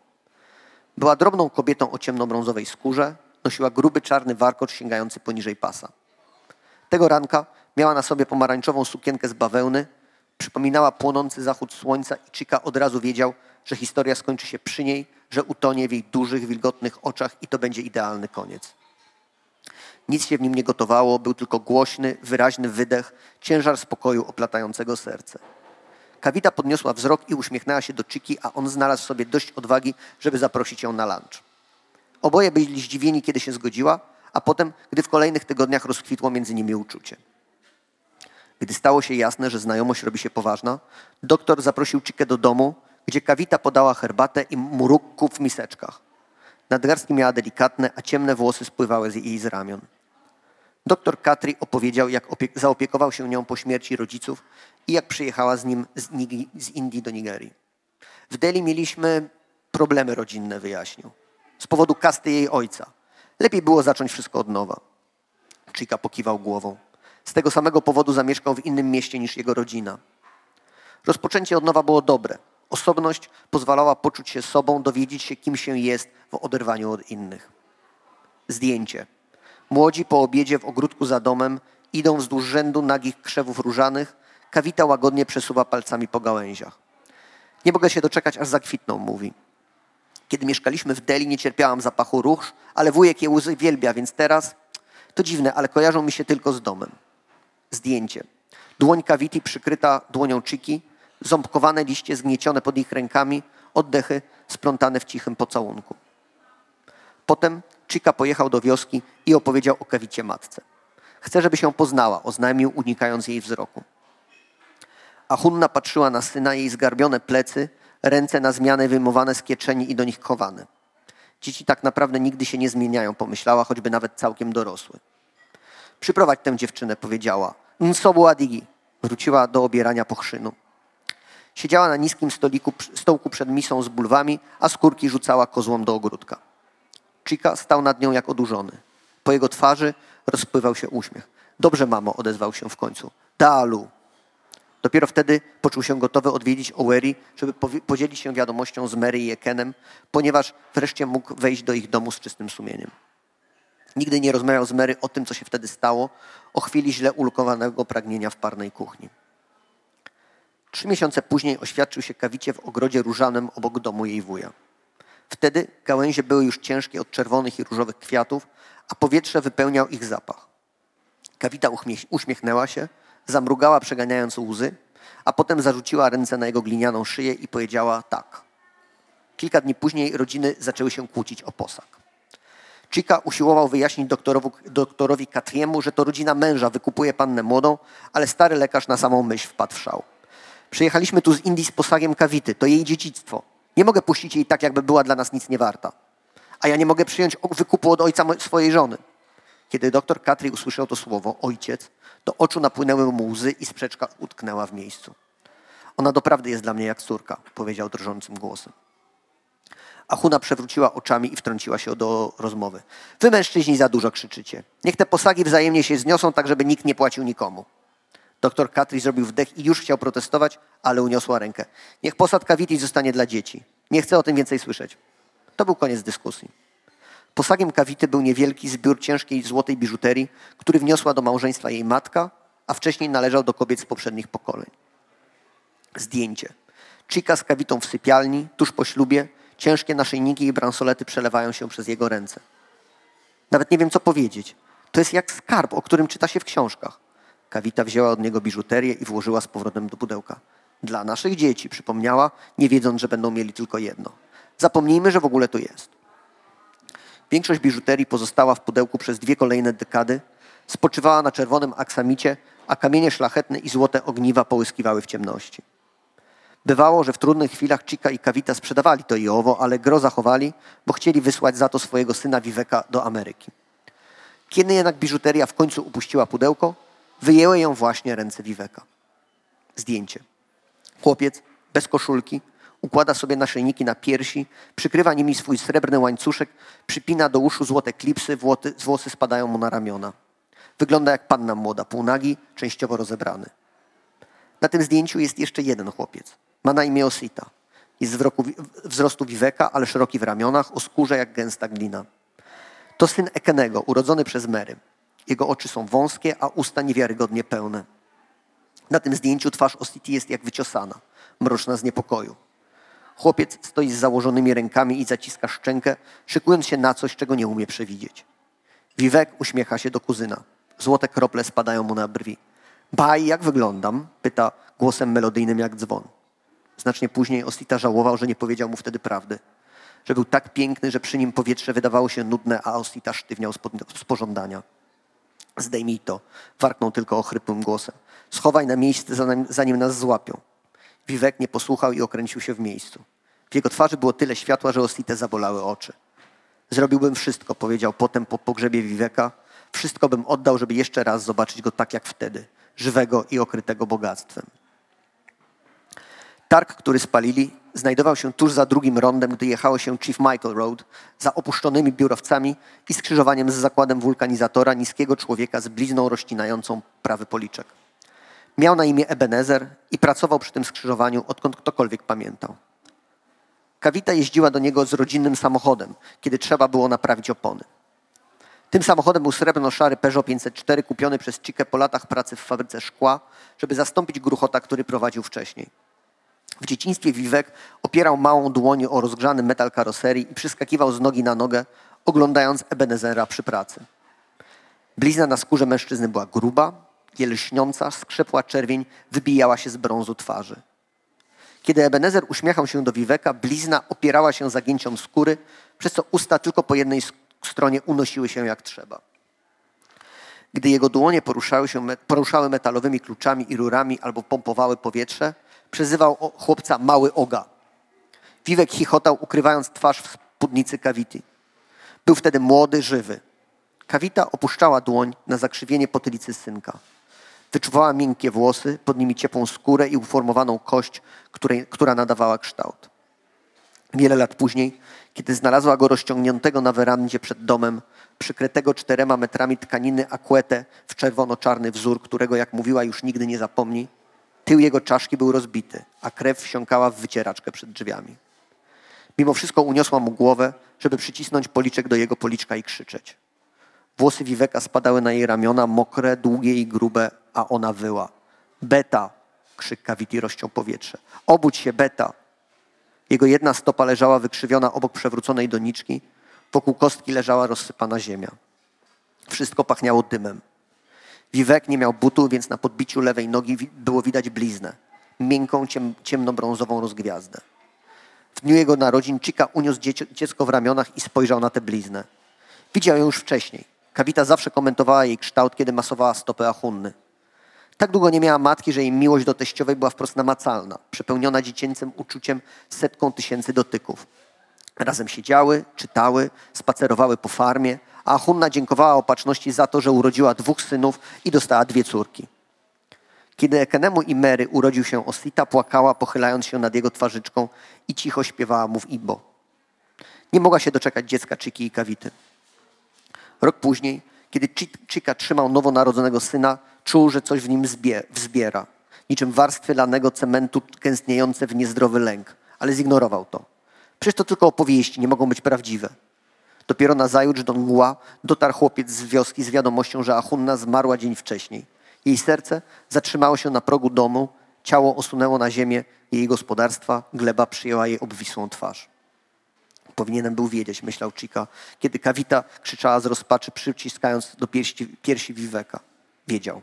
Była drobną kobietą o ciemnobrązowej skórze, nosiła gruby czarny warkocz sięgający poniżej pasa. Tego ranka miała na sobie pomarańczową sukienkę z bawełny, przypominała płonący zachód słońca i Chica od razu wiedział, że historia skończy się przy niej, że utonie w jej dużych, wilgotnych oczach i to będzie idealny koniec. Nic się w nim nie gotowało, był tylko głośny, wyraźny wydech, ciężar spokoju oplatającego serce. Kawita podniosła wzrok i uśmiechnęła się do Chiki, a on znalazł sobie dość odwagi, żeby zaprosić ją na lunch. Oboje byli zdziwieni, kiedy się zgodziła, a potem, gdy w kolejnych tygodniach rozkwitło między nimi uczucie. Gdy stało się jasne, że znajomość robi się poważna, doktor zaprosił Chikę do domu, gdzie Kawita podała herbatę i murukku w miseczkach. Nadgarstki miała delikatne, a ciemne włosy spływały z jej z ramion. Doktor Katri opowiedział, jak zaopiekował się nią po śmierci rodziców i jak przyjechała z nim z, Nigi z Indii do Nigerii. W Delhi mieliśmy problemy rodzinne, wyjaśnił. Z powodu kasty jej ojca. Lepiej było zacząć wszystko od nowa. Chika pokiwał głową. Z tego samego powodu zamieszkał w innym mieście niż jego rodzina. Rozpoczęcie od nowa było dobre. Osobność pozwalała poczuć się sobą, dowiedzieć się, kim się jest w oderwaniu od innych. Zdjęcie. Młodzi po obiedzie w ogródku za domem idą wzdłuż rzędu nagich krzewów różanych. Kawita łagodnie przesuwa palcami po gałęziach. Nie mogę się doczekać, aż zakwitną, mówi. Kiedy mieszkaliśmy w Delhi, nie cierpiałam zapachu róż, ale wujek je uwielbia, więc teraz to dziwne, ale kojarzą mi się tylko z domem. Zdjęcie. Dłoń Kawiti przykryta dłonią Chiki, ząbkowane liście zgniecione pod ich rękami, oddechy splątane w cichym pocałunku. Potem Chika pojechał do wioski i opowiedział o Kawicie matce. Chce, żeby się poznała, oznajmił, unikając jej wzroku. A Hunna patrzyła na syna, jej zgarbione plecy, ręce na zmianę wyjmowane z kieczeni i do nich chowane. Dzieci tak naprawdę nigdy się nie zmieniają, pomyślała, choćby nawet całkiem dorosły. Przyprowadź tę dziewczynę, powiedziała. Nsobu Adigi. Wróciła do obierania pochrzynu. Siedziała na niskim stoliku, stołku przed misą z bulwami, a skórki rzucała kozłom do ogródka. Chica stał nad nią jak odurzony. Po jego twarzy rozpływał się uśmiech. Dobrze, mamo, odezwał się w końcu. Dalu. Dopiero wtedy poczuł się gotowy odwiedzić Oweri, żeby podzielić się wiadomością z Mary i Ekenem, ponieważ wreszcie mógł wejść do ich domu z czystym sumieniem. Nigdy nie rozmawiał z Mary o tym, co się wtedy stało, o chwili źle ulokowanego pragnienia w parnej kuchni. Trzy miesiące później oświadczył się kawicie w ogrodzie różanym obok domu jej wuja. Wtedy gałęzie były już ciężkie od czerwonych i różowych kwiatów, a powietrze wypełniał ich zapach. Kawita uśmiechnęła się, zamrugała przeganiając łzy, a potem zarzuciła ręce na jego glinianą szyję i powiedziała tak. Kilka dni później rodziny zaczęły się kłócić o posag. Chica usiłował wyjaśnić doktorowi Katriemu, że to rodzina męża wykupuje pannę młodą, ale stary lekarz na samą myśl wpadł w szał. Przyjechaliśmy tu z Indii z posagiem Kawity, to jej dziedzictwo. Nie mogę puścić jej tak, jakby była dla nas nic nie warta. A ja nie mogę przyjąć wykupu od ojca swojej żony. Kiedy doktor Katri usłyszał to słowo, ojciec, do oczu napłynęły mu łzy i sprzeczka utknęła w miejscu. Ona doprawdy jest dla mnie jak córka, powiedział drżącym głosem. Achuna przewróciła oczami i wtrąciła się do rozmowy. Wy mężczyźni za dużo krzyczycie. Niech te posagi wzajemnie się zniosą, tak żeby nikt nie płacił nikomu. Doktor Katri zrobił wdech i już chciał protestować, ale uniosła rękę. Niech posad Kawiti zostanie dla dzieci. Nie chcę o tym więcej słyszeć. To był koniec dyskusji. Posagiem Kawity był niewielki zbiór ciężkiej złotej biżuterii, który wniosła do małżeństwa jej matka, a wcześniej należał do kobiet z poprzednich pokoleń. Zdjęcie. Chica z Kawitą w sypialni, tuż po ślubie, ciężkie naszyjniki i bransolety przelewają się przez jego ręce. Nawet nie wiem, co powiedzieć. To jest jak skarb, o którym czyta się w książkach. Kawita wzięła od niego biżuterię i włożyła z powrotem do pudełka. Dla naszych dzieci, przypomniała, nie wiedząc, że będą mieli tylko jedno. Zapomnijmy, że w ogóle to jest. Większość biżuterii pozostała w pudełku przez dwie kolejne dekady, Spoczywała na czerwonym aksamicie, a kamienie szlachetne i złote ogniwa połyskiwały w ciemności. Bywało, że w trudnych chwilach Chica i Kawita sprzedawali to i owo, ale gro zachowali, bo chcieli wysłać za to swojego syna Viveka do Ameryki. Kiedy jednak biżuteria w końcu upuściła pudełko, wyjęły ją właśnie ręce Viveka. Zdjęcie. Chłopiec bez koszulki układa sobie naszyjniki na piersi, przykrywa nimi swój srebrny łańcuszek, przypina do uszu złote klipsy, włoty, włosy spadają mu na ramiona. Wygląda jak panna młoda, półnagi, częściowo rozebrany. Na tym zdjęciu jest jeszcze jeden chłopiec. Ma na imię Osita. Jest wzrostu Viveka, ale szeroki w ramionach, o skórze jak gęsta glina. To syn Ekenego, urodzony przez Mary. Jego oczy są wąskie, a usta niewiarygodnie pełne. Na tym zdjęciu twarz Osity jest jak wyciosana, mroczna z niepokoju. Chłopiec stoi z założonymi rękami i zaciska szczękę, szykując się na coś, czego nie umie przewidzieć. Vivek uśmiecha się do kuzyna. Złote krople spadają mu na brwi. Baj, jak wyglądam? Pyta głosem melodyjnym jak dzwon. Znacznie później Osita żałował, że nie powiedział mu wtedy prawdy. Że był tak piękny, że przy nim powietrze wydawało się nudne, a Osita sztywniał z, pożądania. Zdejmij to, warknął tylko ochrypłym głosem. Schowaj na miejsce, zanim nas złapią. Wiwek nie posłuchał i okręcił się w miejscu. W jego twarzy było tyle światła, że Ositę zabolały oczy. Zrobiłbym wszystko, powiedział potem po pogrzebie Wiweka. Wszystko bym oddał, żeby jeszcze raz zobaczyć go tak jak wtedy, żywego i okrytego bogactwem. Targ, który spalili, znajdował się tuż za drugim rondem, gdy jechało się Chief Michael Road, za opuszczonymi biurowcami i skrzyżowaniem z zakładem wulkanizatora niskiego człowieka z blizną rozcinającą prawy policzek. Miał na imię Ebenezer i pracował przy tym skrzyżowaniu, odkąd ktokolwiek pamiętał. Kawita jeździła do niego z rodzinnym samochodem, kiedy trzeba było naprawić opony. Tym samochodem był srebrno-szary Peugeot 504 kupiony przez Chikę po latach pracy w fabryce szkła, żeby zastąpić gruchota, który prowadził wcześniej. W dzieciństwie Wiwek opierał małą dłoń o rozgrzany metal karoserii i przyskakiwał z nogi na nogę, oglądając Ebenezera przy pracy. Blizna na skórze mężczyzny była gruba, lśniąca, skrzepła czerwień wybijała się z brązu twarzy. Kiedy Ebenezer uśmiechał się do Wiweka, blizna opierała się zagięciom skóry, przez co usta tylko po jednej stronie unosiły się jak trzeba. Gdy jego dłonie poruszały, się, poruszały metalowymi kluczami i rurami albo pompowały powietrze, przezywał chłopca mały oga. Wiwek chichotał, ukrywając twarz w spódnicy Kawity. Był wtedy młody, żywy. Kawita opuszczała dłoń na zakrzywienie potylicy synka. Wyczuwała miękkie włosy, pod nimi ciepłą skórę i uformowaną kość, której, która nadawała kształt. Wiele lat później, kiedy znalazła go rozciągniętego na werandzie przed domem, przykrytego czterema metrami tkaniny akuete w czerwono-czarny wzór, którego, jak mówiła, już nigdy nie zapomni, tył jego czaszki był rozbity, a krew wsiąkała w wycieraczkę przed drzwiami. Mimo wszystko uniosła mu głowę, żeby przycisnąć policzek do jego policzka i krzyczeć. Włosy Wiweka spadały na jej ramiona, mokre, długie i grube, a ona wyła. Beta! Krzyk Kawiti rozciął powietrze. Obudź się, Beta! Jego jedna stopa leżała wykrzywiona obok przewróconej doniczki. Wokół kostki leżała rozsypana ziemia. Wszystko pachniało dymem. Wiwek nie miał butu, więc na podbiciu lewej nogi było widać bliznę. Miękką, ciem, ciemnobrązową rozgwiazdę. W dniu jego narodzin Chica uniósł dziecko w ramionach i spojrzał na tę bliznę. Widział ją już wcześniej. Kawita zawsze komentowała jej kształt, kiedy masowała stopy Achunny. Tak długo nie miała matki, że jej miłość do teściowej była wprost namacalna, przepełniona dziecięcym uczuciem setką tysięcy dotyków. Razem siedziały, czytały, spacerowały po farmie, a Achunna dziękowała opatrzności za to, że urodziła dwóch synów i dostała dwie córki. Kiedy Ekenemu i Mary urodził się Osita, płakała, pochylając się nad jego twarzyczką i cicho śpiewała mu w Ibo. Nie mogła się doczekać dziecka Czyki i Kawity. Rok później, kiedy Chi- Chica trzymał nowonarodzonego syna, czuł, że coś w nim zbie, wzbiera. Niczym warstwy lanego cementu gęstniejące w niezdrowy lęk, ale zignorował to. Przecież to tylko opowieści, nie mogą być prawdziwe. Dopiero nazajutrz do mgła dotarł chłopiec z wioski z wiadomością, że Achunna zmarła dzień wcześniej. Jej serce zatrzymało się na progu domu, ciało osunęło na ziemię jej gospodarstwa, gleba przyjęła jej obwisłą twarz. Powinienem był wiedzieć, myślał Chica, kiedy Kawita krzyczała z rozpaczy, przyciskając do piersi, piersi Wiweka. Wiedział.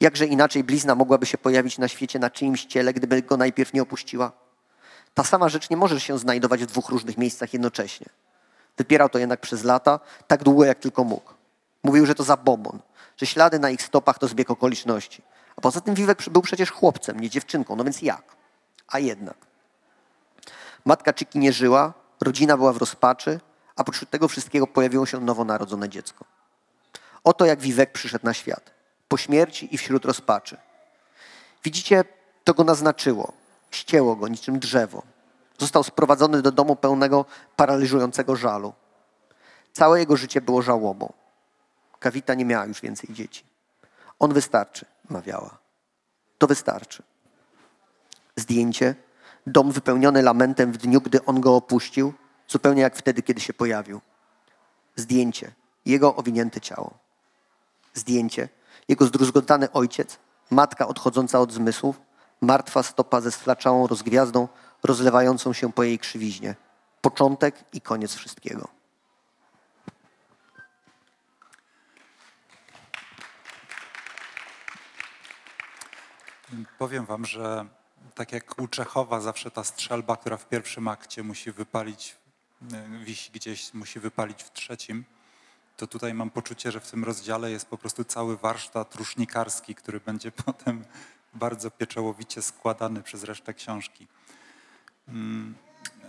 Jakże inaczej blizna mogłaby się pojawić na świecie na czyimś ciele, gdyby go najpierw nie opuściła? Ta sama rzecz nie może się znajdować w dwóch różnych miejscach jednocześnie. Wypierał to jednak przez lata, tak długo jak tylko mógł. Mówił, że to zabobon, że ślady na ich stopach to zbieg okoliczności. A poza tym Wiwek był przecież chłopcem, nie dziewczynką, no więc jak? A jednak. Matka Czyki nie żyła, rodzina była w rozpaczy, a pośród tego wszystkiego pojawiło się nowonarodzone dziecko. Oto jak Wiwek przyszedł na świat. Po śmierci i wśród rozpaczy. Widzicie, to go naznaczyło. Ścięło go niczym drzewo. Został sprowadzony do domu pełnego paraliżującego żalu. Całe jego życie było żałobą. Kawita nie miała już więcej dzieci. On wystarczy, mawiała. To wystarczy. Zdjęcie, dom wypełniony lamentem w dniu, gdy on go opuścił, zupełnie jak wtedy, kiedy się pojawił. Zdjęcie, jego owinięte ciało. Zdjęcie, jego zdruzgotany ojciec, matka odchodząca od zmysłów, martwa stopa ze sflaczałą rozgwiazdą, rozlewającą się po jej krzywiźnie. Początek i koniec wszystkiego. Powiem wam, że tak jak u Czechowa zawsze ta strzelba, która w pierwszym akcie musi wypalić, y, wisi gdzieś, musi wypalić w trzecim, to tutaj mam poczucie, że w tym rozdziale jest po prostu cały warsztat rusznikarski, który będzie potem bardzo pieczołowicie składany przez resztę książki. Mm,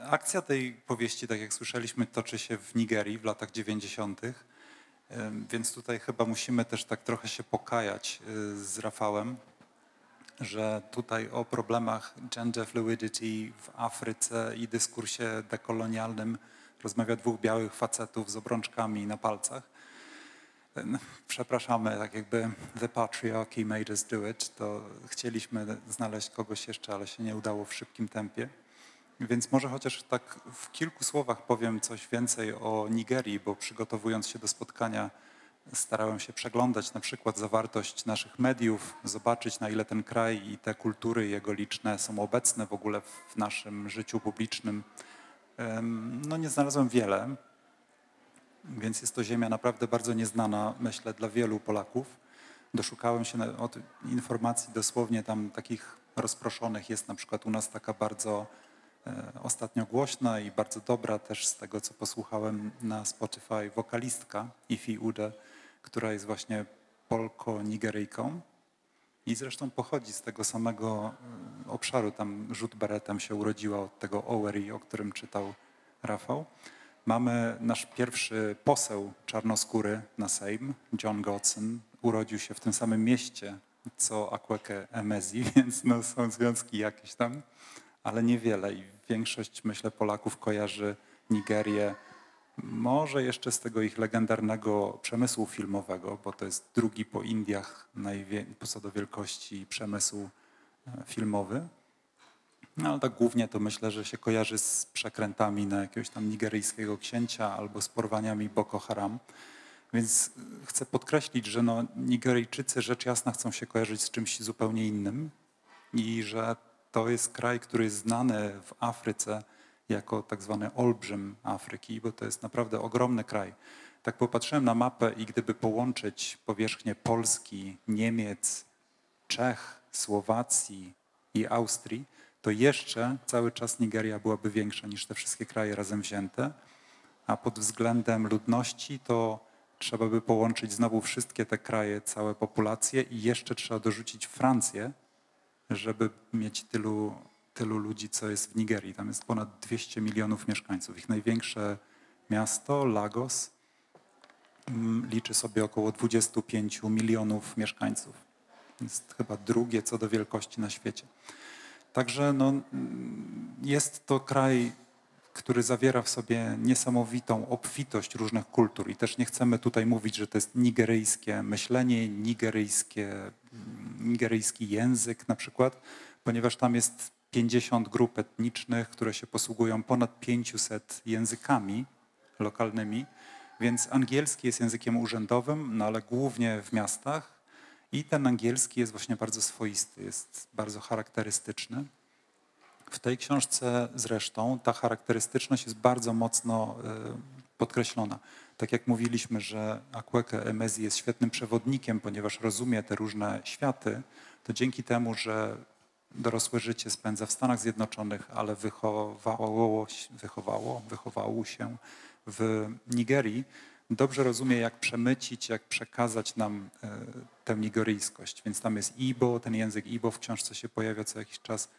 Akcja tej powieści, tak jak słyszeliśmy, toczy się w Nigerii w latach 90., Ym, więc tutaj chyba musimy też tak trochę się pokajać y, z Rafałem, że tutaj o problemach gender fluidity w Afryce i dyskursie dekolonialnym rozmawia dwóch białych facetów z obrączkami na palcach. No, Przepraszamy, tak jakby the patriarchy made us do it, to chcieliśmy znaleźć kogoś jeszcze, ale się nie udało w szybkim tempie. Więc może chociaż tak w kilku słowach powiem coś więcej o Nigerii, bo przygotowując się do spotkania starałem się przeglądać na przykład zawartość naszych mediów, zobaczyć na ile ten kraj i te kultury jego liczne są obecne w ogóle w naszym życiu publicznym. No nie znalazłem wiele, więc jest to ziemia naprawdę bardzo nieznana, myślę, dla wielu Polaków. Doszukałem się od informacji dosłownie tam takich rozproszonych. Jest na przykład u nas taka bardzo e, ostatnio głośna i bardzo dobra też z tego, co posłuchałem na Spotify, wokalistka Ifi Ude, która jest właśnie Polko-Nigeryjką i zresztą pochodzi z tego samego e, obszaru. Tam rzut beretem się urodziła od tego Owery, o którym czytał Rafał. Mamy nasz pierwszy poseł czarnoskóry na Sejm, John Godson. Urodził się w tym samym mieście, co Akweke Emezi, więc no, są związki jakieś tam, ale niewiele. I większość, myślę, Polaków kojarzy Nigerię może jeszcze z tego ich legendarnego przemysłu filmowego, bo to jest drugi po Indiach co do wielkości przemysł e, filmowy. No ale tak głównie to myślę, że się kojarzy z przekrętami na jakiegoś tam nigeryjskiego księcia albo z porwaniami Boko Haram. Więc y, chcę podkreślić, że no, Nigeryjczycy rzecz jasna chcą się kojarzyć z czymś zupełnie innym i że to jest kraj, który jest znany w Afryce jako tak zwany olbrzym Afryki, bo to jest naprawdę ogromny kraj. Tak popatrzyłem na mapę i gdyby połączyć powierzchnię Polski, Niemiec, Czech, Słowacji i Austrii, to jeszcze cały czas Nigeria byłaby większa niż te wszystkie kraje razem wzięte. A pod względem ludności to trzeba by połączyć znowu wszystkie te kraje, całe populacje i jeszcze trzeba dorzucić Francję, żeby mieć tylu, tylu ludzi, co jest w Nigerii. Tam jest ponad 200 milionów mieszkańców. Ich największe miasto, Lagos, mm, liczy sobie około 25 milionów mieszkańców. Jest chyba drugie co do wielkości na świecie. Także no, mm, jest to kraj, który zawiera w sobie niesamowitą obfitość różnych kultur i też nie chcemy tutaj mówić, że to jest nigeryjskie myślenie, nigeryjskie, mm, nigeryjski język na przykład, ponieważ tam jest 50 grup etnicznych, które się posługują ponad 500 językami lokalnymi, więc angielski jest językiem urzędowym, no ale głównie w miastach i ten angielski jest właśnie bardzo swoisty, jest bardzo charakterystyczny. W tej książce zresztą ta charakterystyczność jest bardzo mocno y, podkreślona. Tak jak mówiliśmy, że Akweke Emezi jest świetnym przewodnikiem, ponieważ rozumie te różne światy, to dzięki temu, że dorosłe życie spędza w Stanach Zjednoczonych, ale wychowało, wychowało, wychowało się w Nigerii, dobrze rozumie, jak przemycić, jak przekazać nam e, tę nigeryjskość. Więc tam jest Ibo, ten język Ibo w książce się pojawia co jakiś czas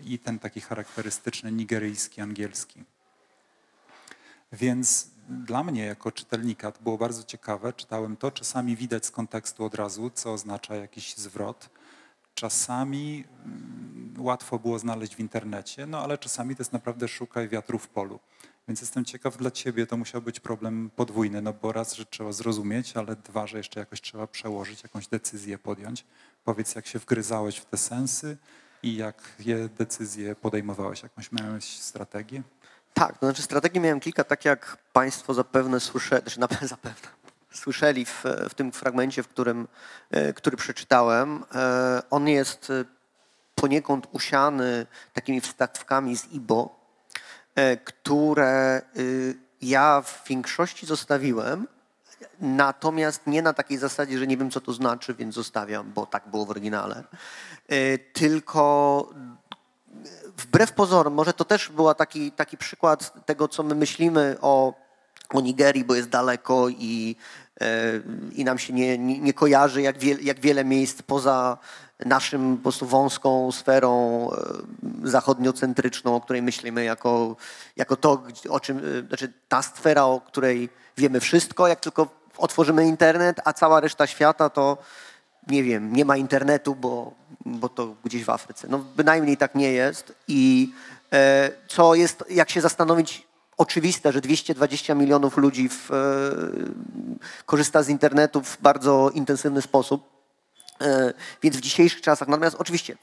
i ten taki charakterystyczny nigeryjski, angielski. Więc dla mnie jako czytelnika to było bardzo ciekawe. Czytałem to, czasami widać z kontekstu od razu, co oznacza jakiś zwrot. Czasami mm, łatwo było znaleźć w internecie, no ale czasami to jest naprawdę szukaj wiatru w polu. Więc jestem ciekaw dla ciebie, to musiał być problem podwójny, no bo raz, że trzeba zrozumieć, ale dwa, że jeszcze jakoś trzeba przełożyć, jakąś decyzję podjąć. Powiedz, jak się wgryzałeś w te sensy i jakie decyzje podejmowałeś, jakąś miałeś strategię? Tak, to znaczy strategii miałem kilka, tak jak Państwo zapewne słyszeli, znaczy zapewne słyszeli w, w tym fragmencie, w którym, e, który przeczytałem. E, On jest e, poniekąd usiany takimi wstawkami z IBO, które y, ja w większości zostawiłem, natomiast nie na takiej zasadzie, że nie wiem, co to znaczy, więc zostawiam, bo tak było w oryginale, tylko wbrew pozorom, może to też był taki, taki przykład tego, co my myślimy o, o Nigerii, bo jest daleko i, e, i nam się nie, nie, nie kojarzy, jak, wie, jak wiele miejsc poza naszym po prostu wąską sferą e, zachodniocentryczną, o której myślimy jako, jako to, o czym, e, znaczy ta sfera, o której wiemy wszystko, jak tylko otworzymy internet, a cała reszta świata to nie wiem, nie ma internetu, bo, bo to gdzieś w Afryce. No bynajmniej tak nie jest. I co jest, jak się zastanowić, oczywiste, że 220 milionów ludzi w, e, korzysta z internetu w bardzo intensywny sposób. E, więc w dzisiejszych czasach, natomiast oczywiście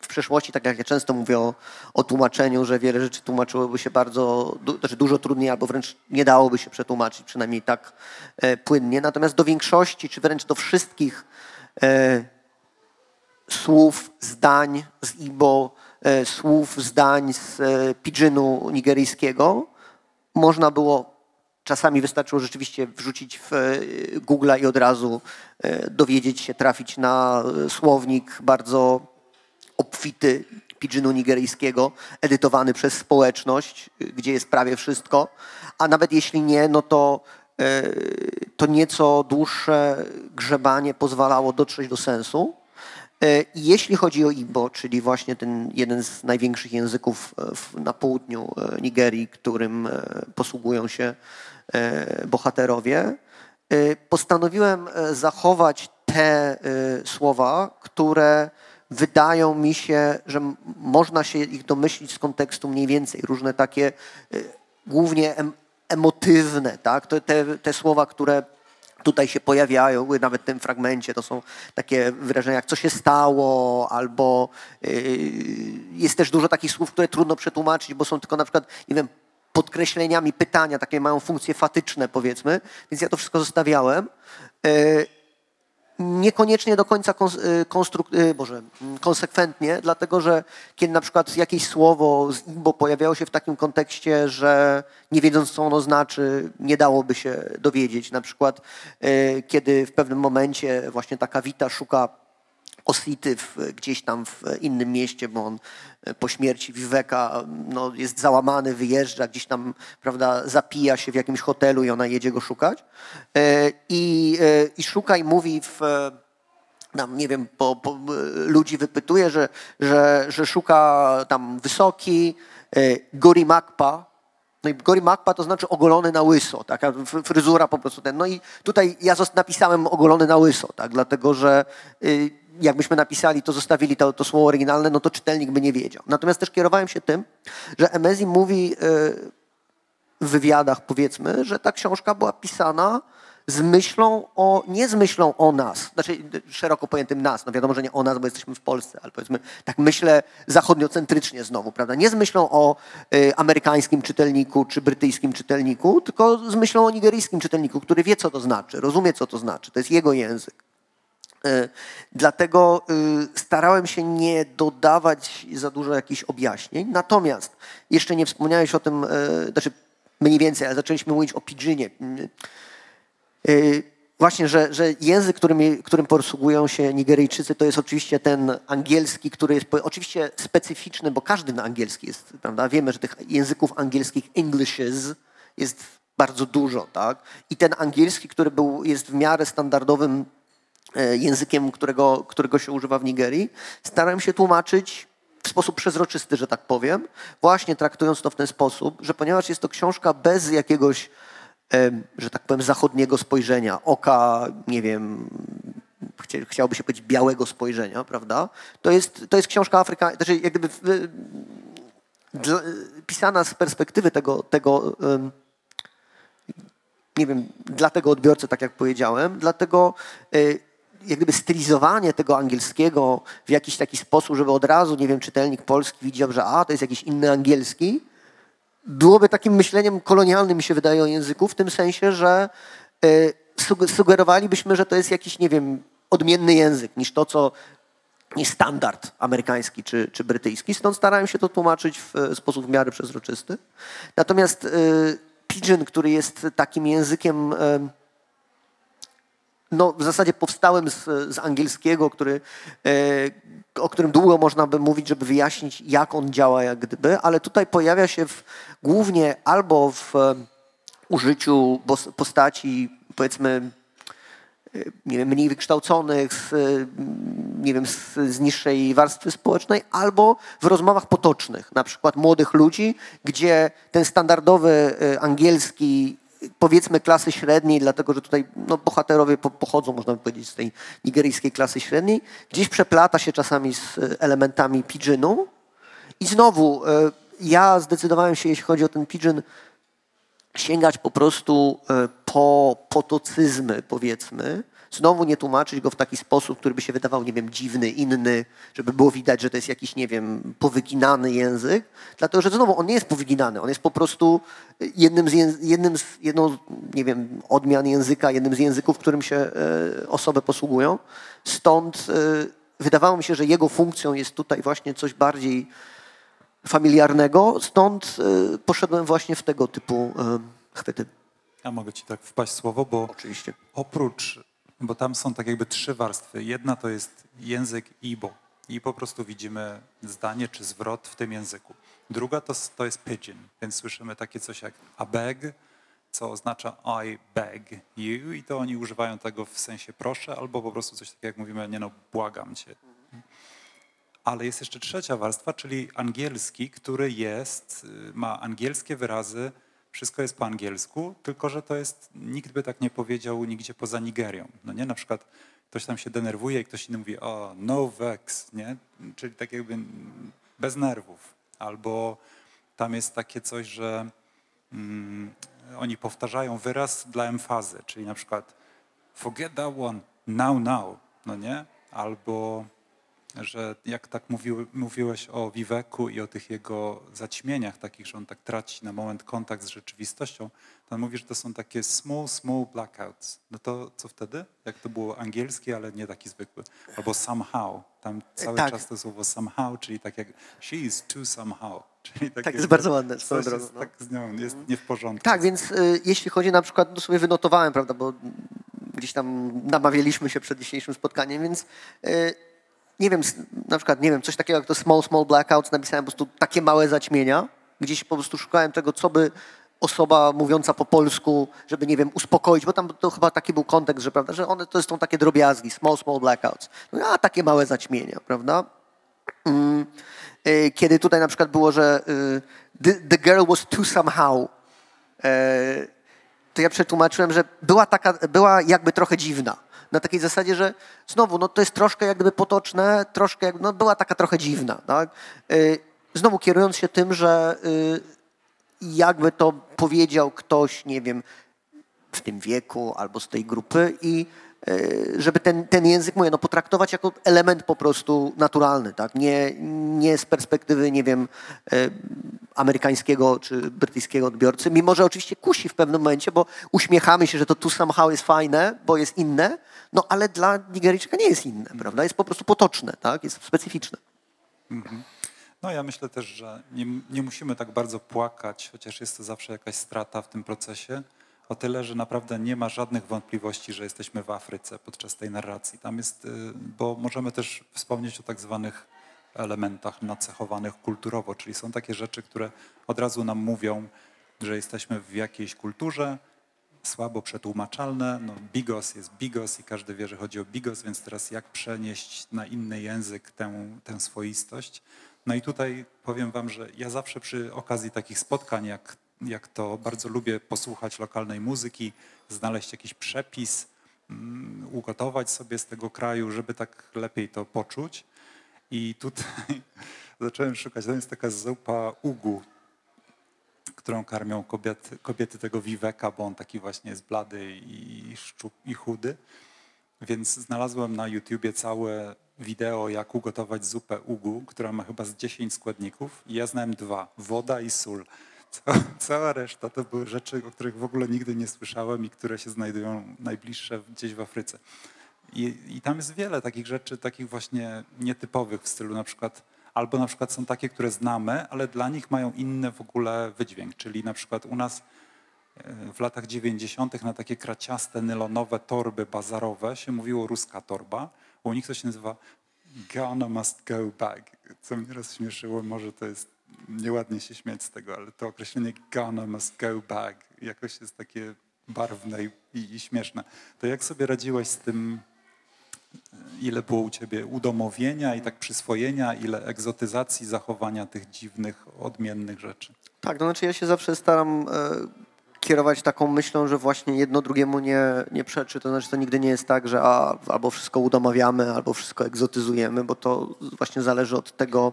w przeszłości, tak jak ja często mówię o, o tłumaczeniu, że wiele rzeczy tłumaczyłoby się bardzo, du, znaczy dużo trudniej albo wręcz nie dałoby się przetłumaczyć, przynajmniej tak e, płynnie. Natomiast do większości, czy wręcz do wszystkich e, słów, zdań z Igbo, e, słów, zdań z e, nigeryjskiego można było Czasami wystarczyło rzeczywiście wrzucić w e, Google'a i od razu e, dowiedzieć się, trafić na e, słownik bardzo obfity pidżinu nigeryjskiego, edytowany przez społeczność, gdzie jest prawie wszystko. A nawet jeśli nie, no to, to nieco dłuższe grzebanie pozwalało dotrzeć do sensu. E, Jeśli chodzi o Igbo, czyli właśnie ten jeden z największych języków e, na południu e, Nigerii, którym posługują się bohaterowie, postanowiłem zachować te słowa, które wydają mi się, że można się ich domyślić z kontekstu mniej więcej. Różne takie głównie em, emotywne, tak? To, te, te słowa, które tutaj się pojawiają, nawet w tym fragmencie, to są takie wyrażenia jak co się stało, albo yy, jest też dużo takich słów, które trudno przetłumaczyć, bo są tylko na przykład, nie wiem, podkreśleniami pytania, takie mają funkcje fatyczne powiedzmy, więc ja to wszystko zostawiałem. Niekoniecznie do końca y, konstruk- y, Boże, mm, konsekwentnie, dlatego że kiedy na przykład jakieś słowo z Igbo pojawiało się w takim kontekście, że nie wiedząc co ono znaczy, nie dałoby się dowiedzieć. Na przykład y, kiedy w pewnym momencie właśnie taka Wita szuka Osity w, gdzieś tam w innym mieście, bo on e, po śmierci Viveka no, jest załamany, wyjeżdża, gdzieś tam prawda, zapija się w jakimś hotelu i ona jedzie go szukać. E, I, e, i szuka i mówi w, tam, nie wiem, po, po, ludzi wypytuje, że, że, że szuka tam wysoki, e, Gorimakpa, no i Gorimakpa to znaczy ogolony na łyso, taka fr- fryzura po prostu ten. No i tutaj ja napisałem ogolony na łyso, tak, dlatego że y, jakbyśmy napisali, to zostawili to, to słowo oryginalne, no to czytelnik by nie wiedział. Natomiast też kierowałem się tym, że Emezi mówi y, w wywiadach powiedzmy, że ta książka była pisana z myślą o, nie z myślą o nas, znaczy szeroko pojętym nas, no wiadomo, że nie o nas, bo jesteśmy w Polsce, ale powiedzmy, tak myślę zachodniocentrycznie znowu, prawda, nie z myślą o y, amerykańskim czytelniku czy brytyjskim czytelniku, tylko z myślą o nigeryjskim czytelniku, który wie, co to znaczy, rozumie, co to znaczy, to jest jego język. Y, Dlatego y, starałem się nie dodawać za dużo jakichś objaśnień. Natomiast jeszcze nie wspomniałeś o tym, y, znaczy mniej więcej, ale zaczęliśmy mówić o pidżynie. Y, y, Właśnie, że, że język, którym, którym posługują się Nigeryjczycy, to jest oczywiście ten angielski, który jest oczywiście specyficzny, bo każdy na angielski jest, prawda? Wiemy, że tych języków angielskich, Englishes, jest bardzo dużo, tak? I ten angielski, który był, jest w miarę standardowym e, językiem, którego, którego się używa w Nigerii, starałem się tłumaczyć w sposób przezroczysty, że tak powiem, właśnie traktując to w ten sposób, że ponieważ jest to książka bez jakiegoś, em, że tak powiem, zachodniego spojrzenia, oka, nie wiem, chcia- chciałoby się powiedzieć białego spojrzenia, prawda? To jest, to jest książka afrykańska, znaczy jak gdyby pisana z perspektywy tego, tego nie wiem, dla tego odbiorcy, tak jak powiedziałem, dlatego y, jak gdyby stylizowanie tego angielskiego w jakiś taki sposób, żeby od razu, nie wiem, czytelnik polski widział, że a, to jest jakiś inny angielski, byłoby takim myśleniem kolonialnym, mi się wydaje, o języku, w tym sensie, że y, suge- sugerowalibyśmy, że to jest jakiś, nie wiem, odmienny język niż to, co niż standard amerykański czy, czy brytyjski. Stąd starałem się to tłumaczyć w e, sposób w miarę przezroczysty. Natomiast y, Pidgin, który jest takim językiem em, no, w zasadzie powstałem z, z angielskiego, który, e, o którym długo można by mówić, żeby wyjaśnić, jak on działa, jak gdyby, ale tutaj pojawia się w, głównie albo w e, użyciu postaci, powiedzmy, e, nie wiem, mniej wykształconych, z, nie wiem, z, z niższej warstwy społecznej, albo w rozmowach potocznych, na przykład młodych ludzi, gdzie ten standardowy angielski, powiedzmy klasy średniej, dlatego że tutaj no, bohaterowie po, pochodzą, można by powiedzieć, z tej nigeryjskiej klasy średniej, gdzieś przeplata się czasami z e, elementami pidginu. I znowu, e, ja zdecydowałem się, jeśli chodzi o ten pidgin, sięgać po prostu e, po potocyzmy, powiedzmy. Znowu nie tłumaczyć go w taki sposób, który by się wydawał, nie wiem, dziwny, inny, żeby było widać, że to jest jakiś, nie wiem, powyginany język. Dlatego, że znowu on nie jest powyginany, on jest po prostu jednym z, jednym z jedną, nie wiem, odmian języka, jednym z języków, którym się e, osoby posługują. Stąd e, wydawało mi się, że jego funkcją jest tutaj właśnie coś bardziej familiarnego, stąd y, poszedłem właśnie w tego typu chwyty. Ja mogę ci tak wpaść słowo, bo Oczywiście. oprócz, bo tam są tak jakby trzy warstwy. Jedna to jest język Igbo i po prostu widzimy zdanie czy zwrot w tym języku. Druga to, to jest pidgin, więc słyszymy takie coś jak I beg, co oznacza I beg you i to oni używają tego w sensie proszę albo po prostu coś takiego jak mówimy, nie no, błagam cię. Ale jest jeszcze trzecia warstwa, czyli angielski, który jest, y, ma angielskie wyrazy, wszystko jest po angielsku, tylko że to jest, nikt by tak nie powiedział nigdzie poza Nigerią. No nie, na przykład ktoś tam się denerwuje i ktoś inny mówi, o, no vex, nie? Czyli tak jakby bez nerwów. Albo tam jest takie coś, że mm, oni powtarzają wyraz dla emfazy, czyli na przykład forget that one, now, now, no nie? Albo że jak tak mówił, mówiłeś o Wiweku i o tych jego zaćmieniach takich, że on tak traci na moment kontakt z rzeczywistością, to on mówi, że to są takie small, small blackouts. No to co wtedy? Jak to było angielski, ale nie taki zwykły. Albo somehow. Tam cały tak. czas to słowo somehow, czyli tak jak she is too somehow. Czyli takie, Tak, jest bardzo ładne, swoją drogą, jest no. tak z nią jest nie w porządku. Tak, więc y, jeśli chodzi na przykład, no sobie wynotowałem, prawda, bo gdzieś tam namawialiśmy się przed dzisiejszym spotkaniem, więc y, nie wiem, na przykład, nie wiem, coś takiego jak to small, small blackouts, napisałem po prostu takie małe zaćmienia, gdzieś po prostu szukałem tego, co by osoba mówiąca po polsku, żeby, nie wiem, uspokoić, bo tam to chyba taki był kontekst, że, prawda, że one to są takie drobiazgi, small, small blackouts. No, a takie małe zaćmienia, prawda? Mm, y, kiedy tutaj na przykład było, że y, the, the girl was too somehow, e, to ja przetłumaczyłem, że była taka, była jakby trochę dziwna. Na takiej zasadzie, że znowu, no to jest troszkę jakby potoczne, troszkę jakby, no była taka trochę dziwna, tak? Y, Znowu kierując się tym, że y, jakby to powiedział ktoś, nie wiem, w tym wieku albo z tej grupy i e, żeby ten, ten język, mówię, no, potraktować jako element po prostu naturalny, tak? Nie, nie z perspektywy, nie wiem, amerykańskiego czy brytyjskiego odbiorcy, mimo że oczywiście kusi w pewnym momencie, bo uśmiechamy się, że to tu somehow jest fajne, bo jest inne, no ale dla Nigeryjczyka nie jest inne, prawda? Jest po prostu potoczne, tak? Jest specyficzne. No ja myślę też, że nie, nie musimy tak bardzo płakać, chociaż jest to zawsze jakaś strata w tym procesie, o tyle, że naprawdę nie ma żadnych wątpliwości, że jesteśmy w Afryce podczas tej narracji. Tam jest, y, bo możemy też wspomnieć o tak zwanych elementach nacechowanych kulturowo, czyli są takie rzeczy, które od razu nam mówią, że jesteśmy w jakiejś kulturze, słabo przetłumaczalne. No, bigos jest bigos i każdy wie, że chodzi o bigos, więc teraz jak przenieść na inny język tę, tę swoistość? No i tutaj powiem wam, że ja zawsze przy okazji takich spotkań, jak, jak to bardzo lubię posłuchać lokalnej muzyki, znaleźć jakiś przepis, mm, ugotować sobie z tego kraju, żeby tak lepiej to poczuć. I tutaj zacząłem szukać, to jest taka zupa ugu, którą karmią kobiety, kobiety tego wiweka, bo on taki właśnie jest blady i, szczup, i chudy. Więc znalazłem na YouTubie całe wideo, jak ugotować zupę ugu, która ma chyba z 10 składników. I ja znałem dwa, woda i sól. Cała, cała reszta to były rzeczy, o których w ogóle nigdy nie słyszałem i które się znajdują najbliższe gdzieś w Afryce. I, I tam jest wiele takich rzeczy, takich właśnie nietypowych w stylu na przykład albo na przykład są takie, które znamy, ale dla nich mają inny w ogóle wydźwięk. Czyli na przykład u nas e, w latach 90. na takie kraciaste, nylonowe torby bazarowe się mówiło ruska torba, u nich to się nazywa Ghana must go back, co mnie rozśmieszyło, może to jest nieładnie się śmiać z tego, ale to określenie Ghana must go back jakoś jest takie barwne i, i, i śmieszne. To jak sobie radziłeś z tym ile było u ciebie udomowienia i tak przyswojenia, ile egzotyzacji zachowania tych dziwnych, odmiennych rzeczy? Tak, to znaczy ja się zawsze staram e, kierować taką myślą, że właśnie jedno drugiemu nie, nie przeczy. To znaczy to nigdy nie jest tak, że a, albo wszystko udomawiamy, albo wszystko egzotyzujemy, bo to właśnie zależy od tego,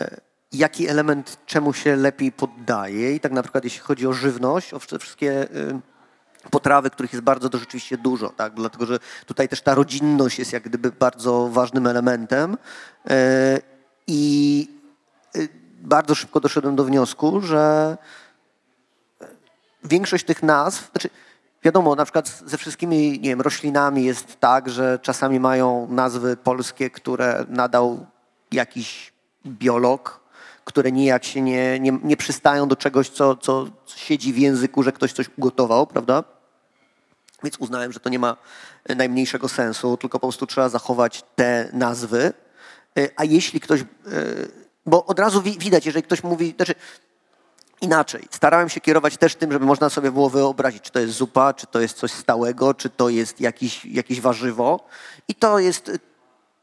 e, jaki element czemu się lepiej poddaje. I tak na przykład jeśli chodzi o żywność, o wszystkie... Potrawy, których jest bardzo to rzeczywiście dużo, tak? dlatego że tutaj też ta rodzinność jest jak gdyby bardzo ważnym elementem e, i e, bardzo szybko doszedłem do wniosku, że większość tych nazw, znaczy wiadomo, na przykład ze wszystkimi nie wiem, roślinami jest tak, że czasami mają nazwy polskie, które nadał jakiś biolog, które nijak się nie, nie, nie przystają do czegoś, co, co siedzi w języku, że ktoś coś ugotował, prawda? Więc uznałem, że to nie ma najmniejszego sensu, tylko po prostu trzeba zachować te nazwy. E, a jeśli ktoś, e, bo od razu widać, jeżeli ktoś mówi, znaczy inaczej, starałem się kierować też tym, żeby można sobie było wyobrazić, czy to jest zupa, czy to jest coś stałego, czy to jest jakiś, jakieś warzywo. I to jest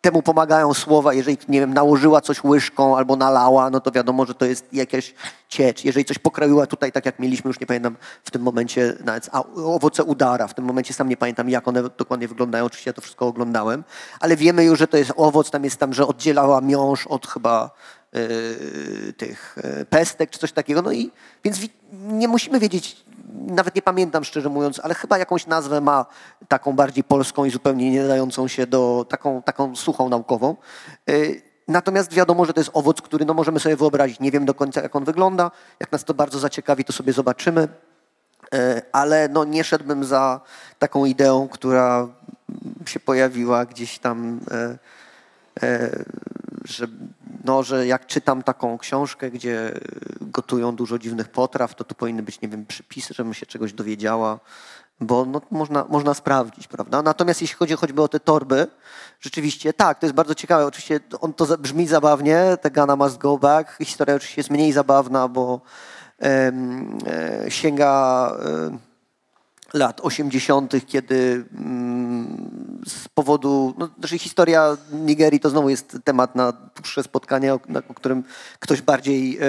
temu pomagają słowa, jeżeli, nie wiem, nałożyła coś łyżką albo nalała, no to wiadomo, że to jest jakaś ciecz. Jeżeli coś pokroiła tutaj, tak jak mieliśmy, już nie pamiętam w tym momencie, nawet a, owoce udara, w tym momencie sam nie pamiętam, jak one dokładnie wyglądają, oczywiście ja to wszystko oglądałem, ale wiemy już, że to jest owoc, tam jest tam, że oddzielała miąższ od chyba tych yy, pestek czy coś takiego, no i więc nie musimy wiedzieć nawet nie pamiętam szczerze mówiąc, ale chyba jakąś nazwę ma taką bardziej polską i zupełnie nie dającą się do taką, taką suchą naukową. Y, natomiast wiadomo, że to jest owoc, który no, możemy sobie wyobrazić. Nie wiem do końca, jak on wygląda. Jak nas to bardzo zaciekawi, to sobie zobaczymy. Ale no, nie szedłbym za taką ideą, która się pojawiła gdzieś tam E, że, no, że jak czytam taką książkę, gdzie gotują dużo dziwnych potraw, to tu powinny być, nie wiem, przypisy, żebym się czegoś dowiedziała, bo no, można, można sprawdzić, prawda? Natomiast jeśli chodzi choćby o te torby, rzeczywiście tak, to jest bardzo ciekawe. Oczywiście on to brzmi zabawnie, te Gana must go back. Historia oczywiście jest mniej zabawna, bo e, sięga... E, lat 80., kiedy mm, z powodu, no, znaczy historia Nigerii to znowu jest temat na dłuższe spotkanie, o, na, o którym ktoś bardziej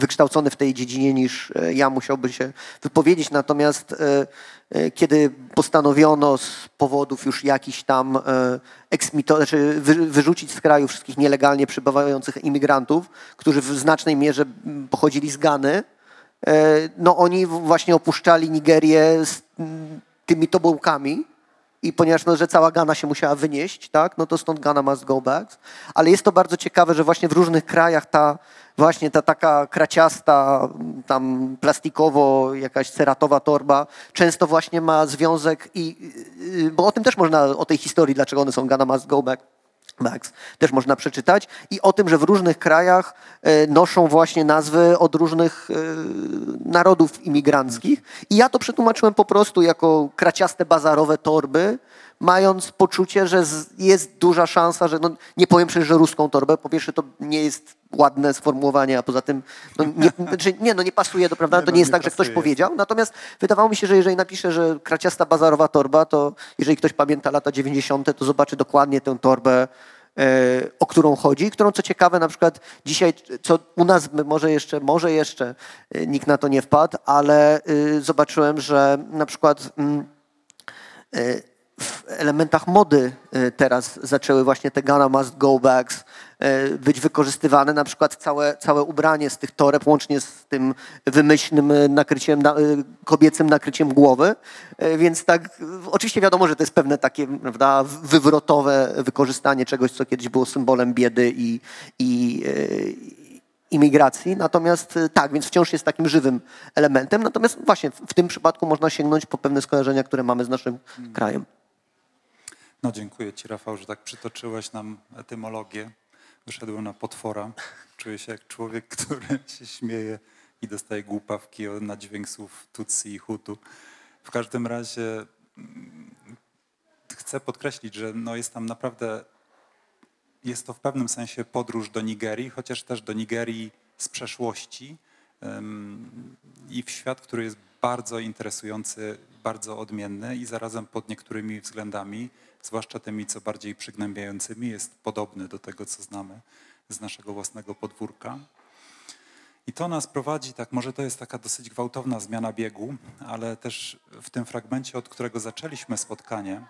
wykształcony w tej dziedzinie niż e, ja musiałby się wypowiedzieć. Natomiast e, e, kiedy postanowiono z powodów już jakichś tam eksmito, znaczy wyrzucić z kraju wszystkich nielegalnie przybywających imigrantów, którzy w znacznej mierze pochodzili z Gany, no oni właśnie opuszczali Nigerię z tymi tobołkami i ponieważ no, że cała Gana się musiała wynieść, tak, no to stąd Ghana must go back. Ale jest to bardzo ciekawe, że właśnie w różnych krajach ta właśnie ta taka kraciasta, tam plastikowo jakaś ceratowa torba często właśnie ma związek i, bo o tym też można, o tej historii, dlaczego one są Ghana must go back Max też można przeczytać i o tym, że w różnych krajach e, noszą właśnie nazwy od różnych e, narodów imigranckich. I ja to przetłumaczyłem po prostu jako kraciaste bazarowe torby, mając poczucie, że jest duża szansa, że no, nie powiem przecież, że ruską torbę, po pierwsze to nie jest ładne sformułowanie, a poza tym no, nie, znaczy, nie, no, nie pasuje do prawda, Nie, to no, nie jest nie tak, że ktoś pasuje. powiedział, natomiast wydawało mi się, że jeżeli napiszę, że kraciasta bazarowa torba, to jeżeli ktoś pamięta lata 90., to zobaczy dokładnie tę torbę, e, o którą chodzi, którą co ciekawe na przykład dzisiaj, co u nas może jeszcze, może jeszcze e, nikt na to nie wpadł, ale y, zobaczyłem, że na przykład mm, e, w elementach mody e, teraz zaczęły właśnie te Gana Must Go bags e, być wykorzystywane. Na przykład całe, całe ubranie z tych toreb, łącznie z tym wymyślnym e, nakryciem, na- kobiecym nakryciem głowy. Więc tak, oczywiście wiadomo, że to jest pewne takie prawda, wywrotowe wykorzystanie czegoś, co kiedyś było symbolem biedy i, i, imigracji, natomiast tak, więc wciąż jest takim żywym elementem, natomiast właśnie w tym przypadku można sięgnąć po pewne skojarzenia, które mamy z naszym krajem. No dziękuję Ci Rafał, że tak przytoczyłeś nam etymologię. Wyszedłem na potwora. Czuję się jak człowiek, który się śmieje i dostaje głupawki na dźwięk słów Tutsi i Hutu. W każdym razie mm, chcę podkreślić, że no jest tam naprawdę, jest to w pewnym sensie podróż do Nigerii, chociaż też do Nigerii z przeszłości i w świat, który jest bardzo interesujący, bardzo odmienny i zarazem pod niektórymi względami, zwłaszcza tymi co bardziej przygnębiającymi, jest podobny do tego, co znamy z naszego własnego podwórka. I to nas prowadzi, tak, może to jest taka dosyć gwałtowna zmiana biegu, ale też w tym fragmencie, od którego zaczęliśmy spotkanie,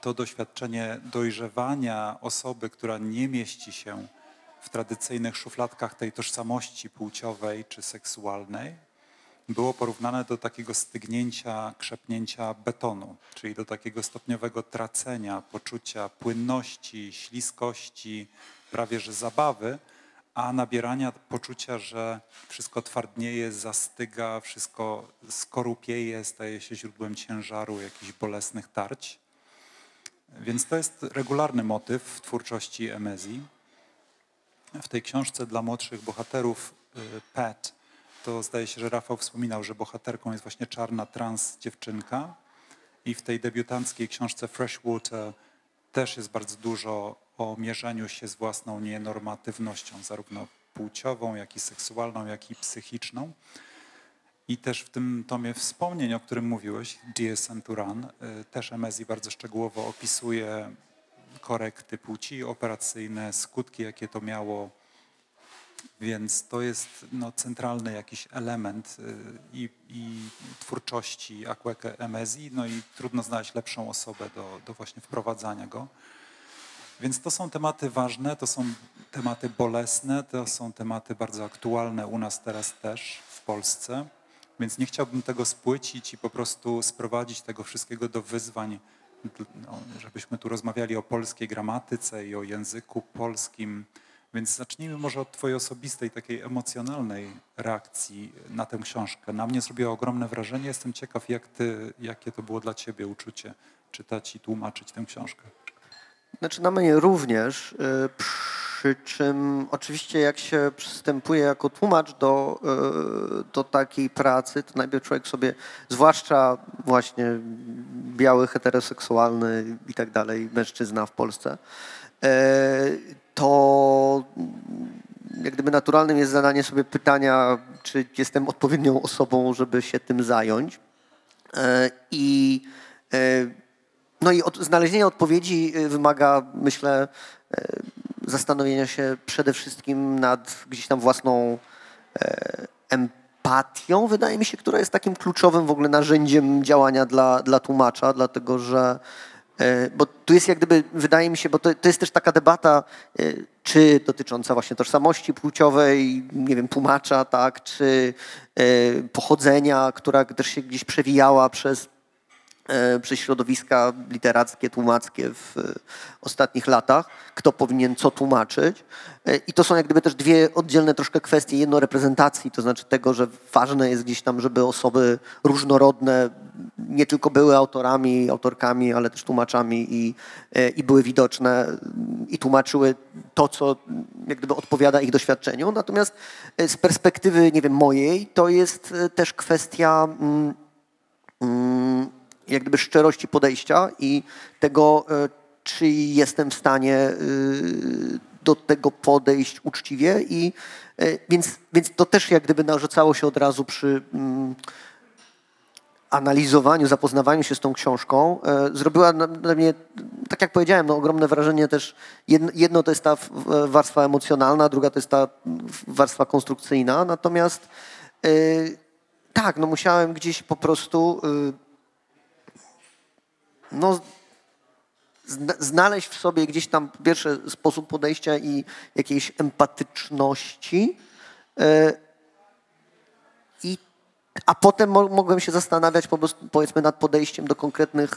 to doświadczenie dojrzewania osoby, która nie mieści się w tradycyjnych szufladkach tej tożsamości płciowej czy seksualnej, było porównane do takiego stygnięcia, krzepnięcia betonu, czyli do takiego stopniowego tracenia poczucia płynności, śliskości, prawie że zabawy, a nabierania poczucia, że wszystko twardnieje, zastyga, wszystko skorupieje, staje się źródłem ciężaru, jakichś bolesnych tarć. Więc to jest regularny motyw w twórczości Emezji. W tej książce dla młodszych bohaterów y, Pat, to zdaje się, że Rafał wspominał, że bohaterką jest właśnie czarna trans dziewczynka i w tej debiutanckiej książce Freshwater też jest bardzo dużo o mierzeniu się z własną nienormatywnością, zarówno płciową, jak i seksualną, jak i psychiczną. I też w tym tomie wspomnień, o którym mówiłeś, DSM Turan, y, też Emezji bardzo szczegółowo opisuje korekty płci operacyjne, skutki, jakie to miało. Więc to jest no, centralny jakiś element y, i, i twórczości Akweke Emezji, no i trudno znaleźć lepszą osobę do, do właśnie wprowadzania go. Więc to są tematy ważne, to są tematy bolesne, to są tematy bardzo aktualne u nas teraz też w Polsce. Więc nie chciałbym tego spłycić i po prostu sprowadzić tego wszystkiego do wyzwań, no, żebyśmy tu rozmawiali o polskiej gramatyce i o języku polskim. Więc zacznijmy może od Twojej osobistej, takiej emocjonalnej reakcji na tę książkę. Na mnie zrobiło ogromne wrażenie. Jestem ciekaw, jak ty, jakie to było dla Ciebie uczucie czytać i tłumaczyć tę książkę. Znaczy na mnie również, y, przy czym oczywiście jak się przystępuje jako tłumacz do, y, do takiej pracy, to najpierw człowiek sobie, zwłaszcza właśnie biały, heteroseksualny i tak dalej, mężczyzna w Polsce, y, to jak gdyby naturalnym jest zadanie sobie pytania, czy jestem odpowiednią osobą, żeby się tym zająć. E, I e, no i od, znalezienie odpowiedzi y, wymaga, myślę, e, zastanowienia się przede wszystkim nad gdzieś tam własną e, empatią, wydaje mi się, która jest takim kluczowym w ogóle narzędziem działania dla, dla tłumacza, dlatego że e, bo tu jest jak gdyby, wydaje mi się, bo to, to jest też taka debata, e, czy dotycząca właśnie tożsamości płciowej, nie wiem, tłumacza, tak, czy e, pochodzenia, która też się gdzieś przewijała przez e, przez środowiska literackie, tłumackie w e, ostatnich latach, kto powinien co tłumaczyć. E, I to są jak gdyby też dwie oddzielne troszkę kwestie. Jedno reprezentacji, to znaczy tego, że ważne jest gdzieś tam, żeby osoby różnorodne nie tylko były autorami, autorkami, ale też tłumaczami i, e, i były widoczne i tłumaczyły to, co jak gdyby odpowiada ich doświadczeniu. Natomiast e, z perspektywy, nie wiem, mojej, to jest e, też kwestia mm, mm, jak gdyby szczerości podejścia i tego, e, czy jestem w stanie e, do tego podejść uczciwie i e, więc, więc to też jak gdyby narzucało się od razu przy mm, analizowaniu, zapoznawaniu się z tą książką, zrobiła na, mnie, tak jak powiedziałem, no, ogromne wrażenie też. Jedno, to jest ta warstwa emocjonalna, druga to jest ta warstwa konstrukcyjna. Natomiast tak, no musiałem gdzieś po prostu no, zna- znaleźć w sobie gdzieś tam po pierwsze sposób podejścia i jakiejś empatyczności. e, I a potem mo- mogłem się zastanawiać po prostu, powiedzmy, nad podejściem do konkretnych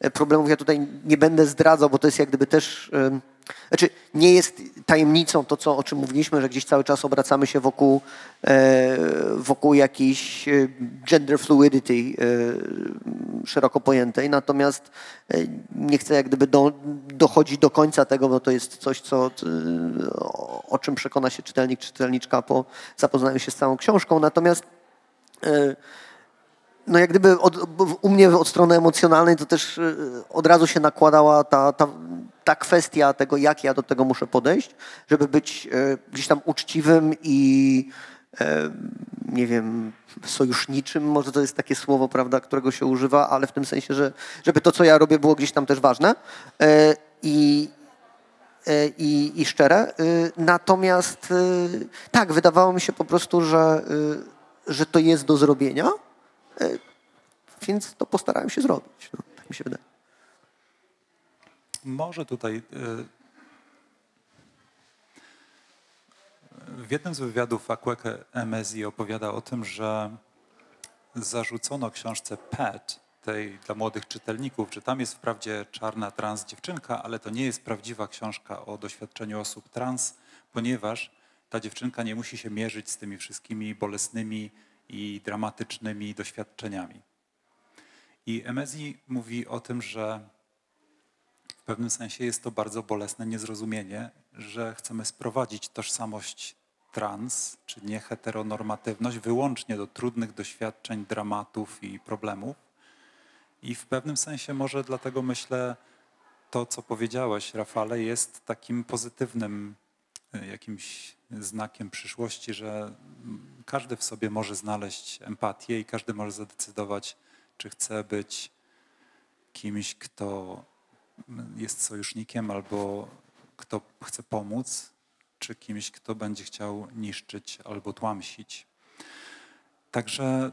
e, problemów. Ja tutaj nie będę zdradzał, bo to jest jak gdyby też, znaczy nie jest tajemnicą to, co, o czym mówiliśmy, że gdzieś cały czas obracamy się wokół, e, wokół jakiejś e, gender fluidity e, szeroko pojętej, natomiast e, nie chcę jak gdyby do, dochodzić do końca tego, bo to jest coś, co, e, o, czym przekona się czytelnik, czytelniczka po zapoznaniu się z całą książką. Natomiast E, no jak gdyby od, u mnie od strony emocjonalnej to też od razu się nakładała ta, ta, ta kwestia tego, jak ja do tego muszę podejść, żeby być e, gdzieś tam uczciwym i e, nie wiem, sojuszniczym, może to jest takie słowo, prawda, którego się używa, ale w tym sensie, że żeby to, co ja robię, było gdzieś tam też ważne. E, I, i, i szczere. Natomiast tak, wydawało mi się po prostu, że, że to jest do zrobienia, więc to postarałem się zrobić. No, tak mi się wydaje. Może tutaj. y, W jednym z wywiadów Akweke Emezi opowiada o tym, że zarzucono książce Pet, tej dla młodych czytelników, że tam jest wprawdzie czarna trans dziewczynka, ale to nie jest prawdziwa książka o doświadczeniu osób trans, ponieważ ta dziewczynka nie musi się mierzyć z tymi wszystkimi bolesnymi i dramatycznymi doświadczeniami. I Emezi mówi o tym, że w pewnym sensie jest to bardzo bolesne niezrozumienie, że chcemy sprowadzić tożsamość trans, czy nieheteronormatywność wyłącznie do trudnych doświadczeń, dramatów i problemów. I w pewnym sensie może dlatego myślę, to co powiedziałeś, Rafale, jest takim pozytywnym y, jakimś znakiem przyszłości, że mm, każdy w sobie może znaleźć empatię i każdy może zadecydować, czy chce być kimś, kto jest sojusznikiem albo kto chce pomóc, czy kimś, kto będzie chciał niszczyć albo tłamsić. Także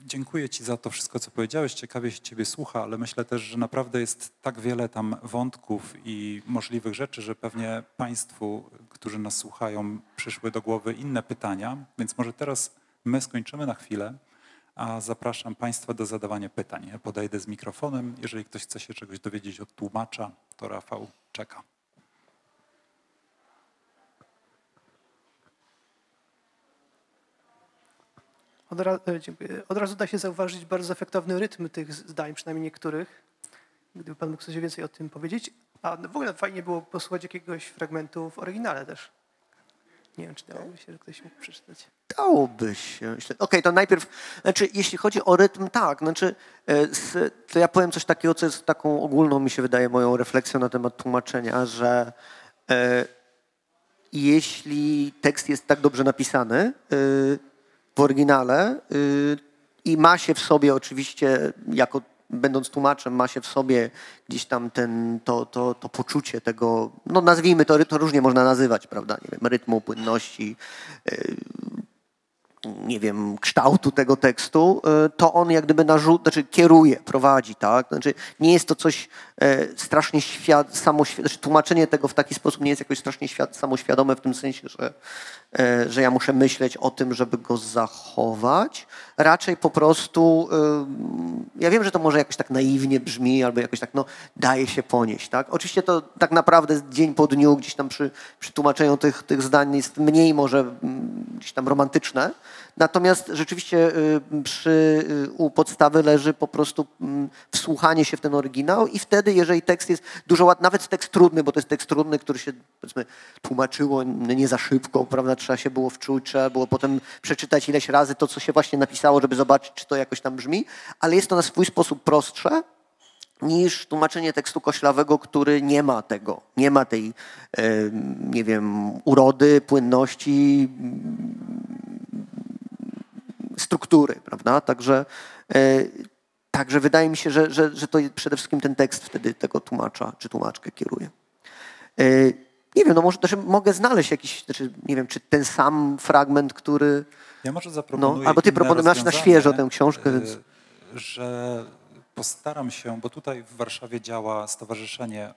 dziękuję Ci za to wszystko, co powiedziałeś. Ciekawie się Ciebie słucha, ale myślę też, że naprawdę jest tak wiele tam wątków i możliwych rzeczy, że pewnie Państwu, którzy nas słuchają, przyszły do głowy inne pytania. Więc może teraz my skończymy na chwilę, a zapraszam Państwa do zadawania pytań. Ja podejdę z mikrofonem. Jeżeli ktoś chce się czegoś dowiedzieć od tłumacza, to Rafał czeka. Od, ra- e. Od razu da się zauważyć bardzo efektowny rytm tych zdań, przynajmniej niektórych. Gdyby Pan mógł coś więcej o tym powiedzieć. A w ogóle fajnie było posłuchać jakiegoś fragmentu w oryginale też. Nie wiem, czy dałoby się, że ktoś mógł przeczytać. Dałoby się. Okej, to najpierw, znaczy, jeśli chodzi o rytm, tak, znaczy, e, to ja powiem coś takiego, co jest taką ogólną, mi się wydaje, moją refleksją na temat tłumaczenia, że e, jeśli tekst jest tak dobrze napisany e, w oryginale i ma się w sobie oczywiście, jako będąc tłumaczem, ma się w sobie gdzieś tam ten, to, to, to poczucie tego, no nazwijmy to, to różnie można nazywać, prawda, nie wiem, rytmu, płynności, e, nie wiem, kształtu tego tekstu, e, to on jak gdyby narzu- znaczy kieruje, prowadzi, tak? Znaczy nie jest to coś e, strasznie świad- samoświ- znaczy tłumaczenie tego w taki sposób nie jest jakoś strasznie świad- samoświadome w tym sensie, że, że ja muszę myśleć o tym, żeby go zachować. Raczej po prostu, e, ja wiem, że to może jakoś tak naiwnie brzmi, albo jakoś tak, no, daje się ponieść, tak? Oczywiście to tak naprawdę dzień po dniu gdzieś tam przy, przy tłumaczeniu tych, tych zdań jest mniej może mm, gdzieś tam romantyczne, Natomiast rzeczywiście y, przy, y, u podstawy leży po prostu mm, wsłuchanie się w ten oryginał i wtedy, jeżeli tekst jest dużo łatwiej, nawet tekst trudny, bo to jest tekst trudny, który się powiedzmy tłumaczyło nie za szybko, prawda, trzeba się było wczuć, trzeba było potem przeczytać ileś razy to, co się właśnie napisało, żeby zobaczyć, czy to jakoś tam brzmi, ale jest to na swój sposób prostsze niż tłumaczenie tekstu koślawego, który nie ma tego, nie ma tej, nie wiem, urody, płynności, struktury, prawda? Także, e, także wydaje mi się, że, że, że to przede wszystkim ten tekst wtedy tego tłumacza czy tłumaczkę kieruje. E, Nie wiem, no może też mogę znaleźć jakiś, znaczy, nie wiem, czy ten sam fragment, który... Ja może zaproponuję No, albo ty inne proponuj- masz na świeżo tę książkę, y, więc- Że postaram się, bo tutaj w Warszawie działa stowarzyszenie,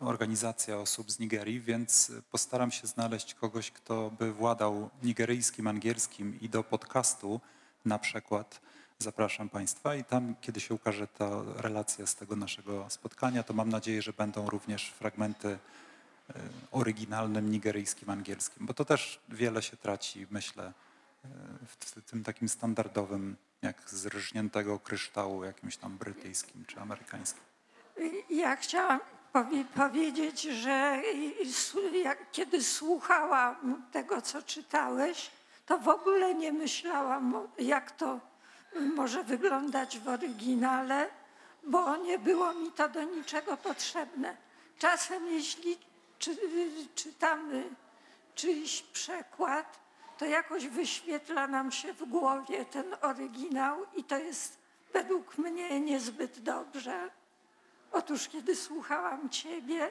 organizacja osób z Nigerii, więc postaram się znaleźć kogoś, kto by władał nigeryjskim, angielskim i do podcastu na przykład zapraszam Państwa i tam, kiedy się ukaże ta relacja z tego naszego spotkania, to mam nadzieję, że będą również fragmenty y, oryginalnym nigeryjskim, angielskim, bo to też wiele się traci, myślę, w t- tym takim standardowym, jak z rżniętego kryształu jakimś tam brytyjskim czy amerykańskim. Ja chciałam powiedzieć, że kiedy słuchałam tego, co czytałeś, to w ogóle nie myślałam, jak to może wyglądać w oryginale, bo nie było mi to do niczego potrzebne. Czasem, jeśli czy, czytamy czyjś przekład, to jakoś wyświetla nam się w głowie ten oryginał i to jest według mnie niezbyt dobrze. Otóż kiedy słuchałam Ciebie,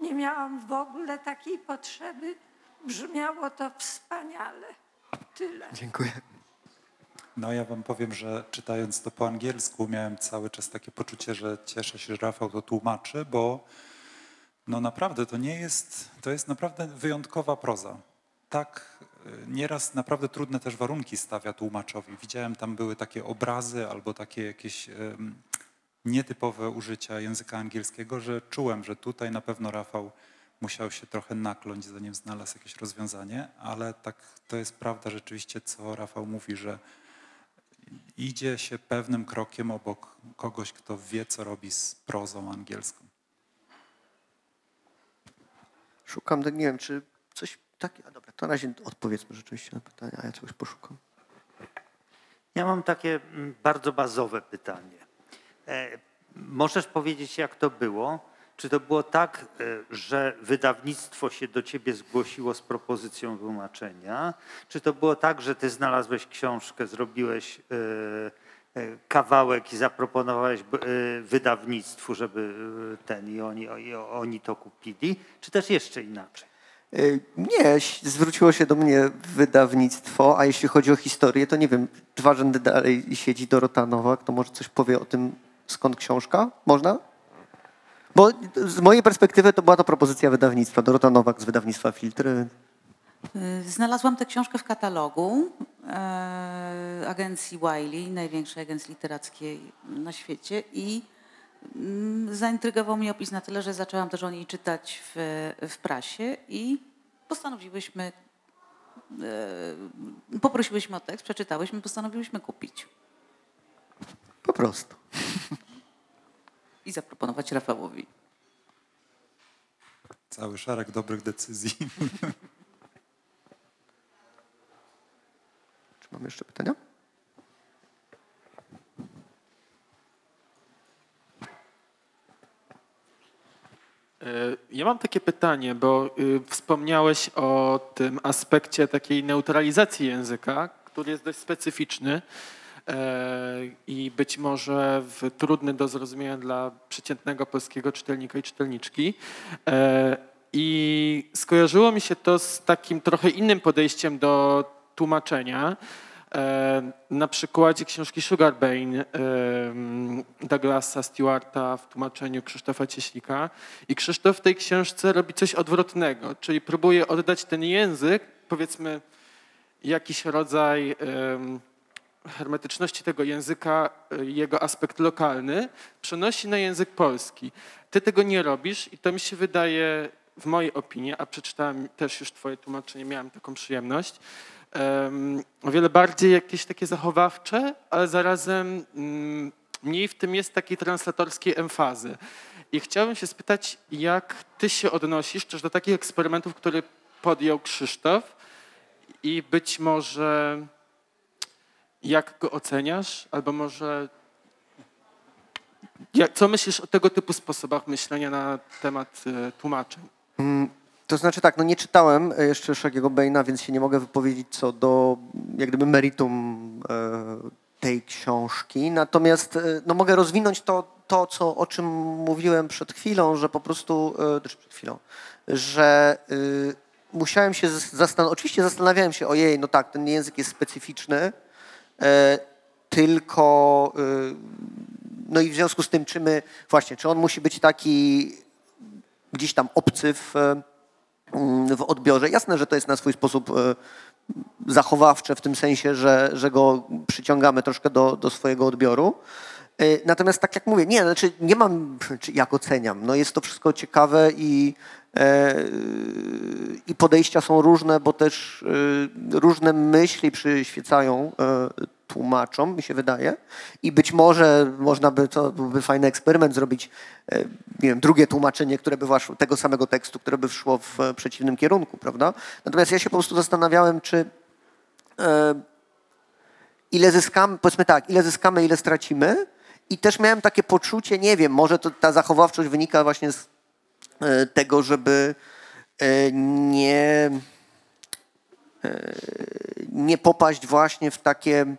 nie miałam w ogóle takiej potrzeby. Brzmiało to wspaniale. Tyle. Dziękuję. No ja wam powiem, że czytając to po angielsku miałem cały czas takie poczucie, że cieszę się, że Rafał to tłumaczy, bo no naprawdę to nie jest, to jest naprawdę wyjątkowa proza. Tak y, nieraz naprawdę trudne też warunki stawia tłumaczowi. Widziałem tam były takie obrazy albo takie jakieś nietypowe użycia języka angielskiego, że czułem, że tutaj na pewno Rafał musiał się trochę nakląć, zanim znalazł jakieś rozwiązanie, ale tak to jest prawda rzeczywiście, co Rafał mówi, że idzie się pewnym krokiem obok kogoś, kto wie, co robi z prozą angielską. Szukam, nie wiem, czy coś takiego... A dobra, to na razie odpowiedzmy rzeczywiście na pytania, a ja czegoś poszukam. Ja mam takie mm, bardzo bazowe pytanie. E, Możesz powiedzieć, jak to było? Czy to było tak, e, że wydawnictwo się do ciebie zgłosiło z propozycją tłumaczenia? Czy to było tak, że ty znalazłeś książkę, zrobiłeś e, kawałek i zaproponowałeś wydawnictwu, żeby ten i oni, i oni to kupili? Czy też jeszcze inaczej? Nie, zwróciło się do mnie wydawnictwo, a jeśli chodzi o historię, to nie wiem, dwa rzędy dalej siedzi Dorota Nowak, to może coś powie o tym, skąd książka? Można? Bo z mojej perspektywy to była to propozycja wydawnictwa. Dorota Nowak z wydawnictwa Filtry. Y, Znalazłam tę książkę w katalogu e, agencji Wiley, największej agencji literackiej na świecie i mm, zaintrygował mnie opis na tyle, że zaczęłam też o niej czytać w, w prasie i postanowiłyśmy, e, poprosiłyśmy o tekst, przeczytałyśmy, postanowiłyśmy kupić Po prostu. i zaproponować Rafałowi. Cały szereg dobrych decyzji. Czy mamy jeszcze pytania? E, Ja mam takie pytanie, bo y, wspomniałeś o tym aspekcie takiej neutralizacji języka, który jest dość specyficzny i być może w, trudny do zrozumienia dla przeciętnego polskiego czytelnika i czytelniczki. I skojarzyło mi się to z takim trochę innym podejściem do tłumaczenia. Na przykładzie książki Sugarbane Douglasa Stewarta w tłumaczeniu Krzysztofa Cieślika. I Krzysztof w tej książce robi coś odwrotnego, czyli próbuje oddać ten język, powiedzmy jakiś rodzaj hermetyczności tego języka, y, jego aspekt lokalny, przenosi na język polski. Ty tego nie robisz i to mi się wydaje, w mojej opinii, a przeczytałem też już twoje tłumaczenie, miałem taką przyjemność, em, o wiele bardziej jakieś takie zachowawcze, ale zarazem mm, mniej w tym jest takiej translatorskiej emfazy. I chciałbym się spytać, jak ty się odnosisz też do takich eksperymentów, które podjął Krzysztof I być może jak go oceniasz, albo może jak, co myślisz o tego typu sposobach myślenia na temat e, tłumaczeń? To znaczy tak, no nie czytałem e, jeszcze Szagiego Baina, więc się nie mogę wypowiedzieć co do jak gdyby meritum e, tej książki. Natomiast e, no mogę rozwinąć to, to co, o czym mówiłem przed chwilą, że po prostu, znaczy przed chwilą, że y, musiałem się zastanowić, oczywiście zastanawiałem się, ojej, no tak, ten język jest specyficzny, tylko y, no i w związku z tym, czy my, właśnie, czy on musi być taki gdzieś tam obcy w, mm, w odbiorze. Jasne, że to jest na swój sposób e, zachowawcze w tym sensie, że, że go przyciągamy troszkę do, do swojego odbioru. E, Natomiast tak jak mówię, nie, znaczy nie mam, czy jak oceniam, no jest to wszystko ciekawe i, e, i podejścia są różne, bo też e, różne myśli przyświecają e, tłumaczom, mi się wydaje. I być może można by, to byłby fajny eksperyment zrobić, e, nie wiem, drugie tłumaczenie, które by tego samego tekstu, które by szło w e, przeciwnym kierunku, prawda? Natomiast ja się po prostu zastanawiałem, czy e, ile zyskamy, powiedzmy tak, ile zyskamy, ile stracimy. I też miałem takie poczucie, nie wiem, może to ta zachowawczość wynika właśnie z e, tego, żeby e, nie, e, nie popaść właśnie w takie e,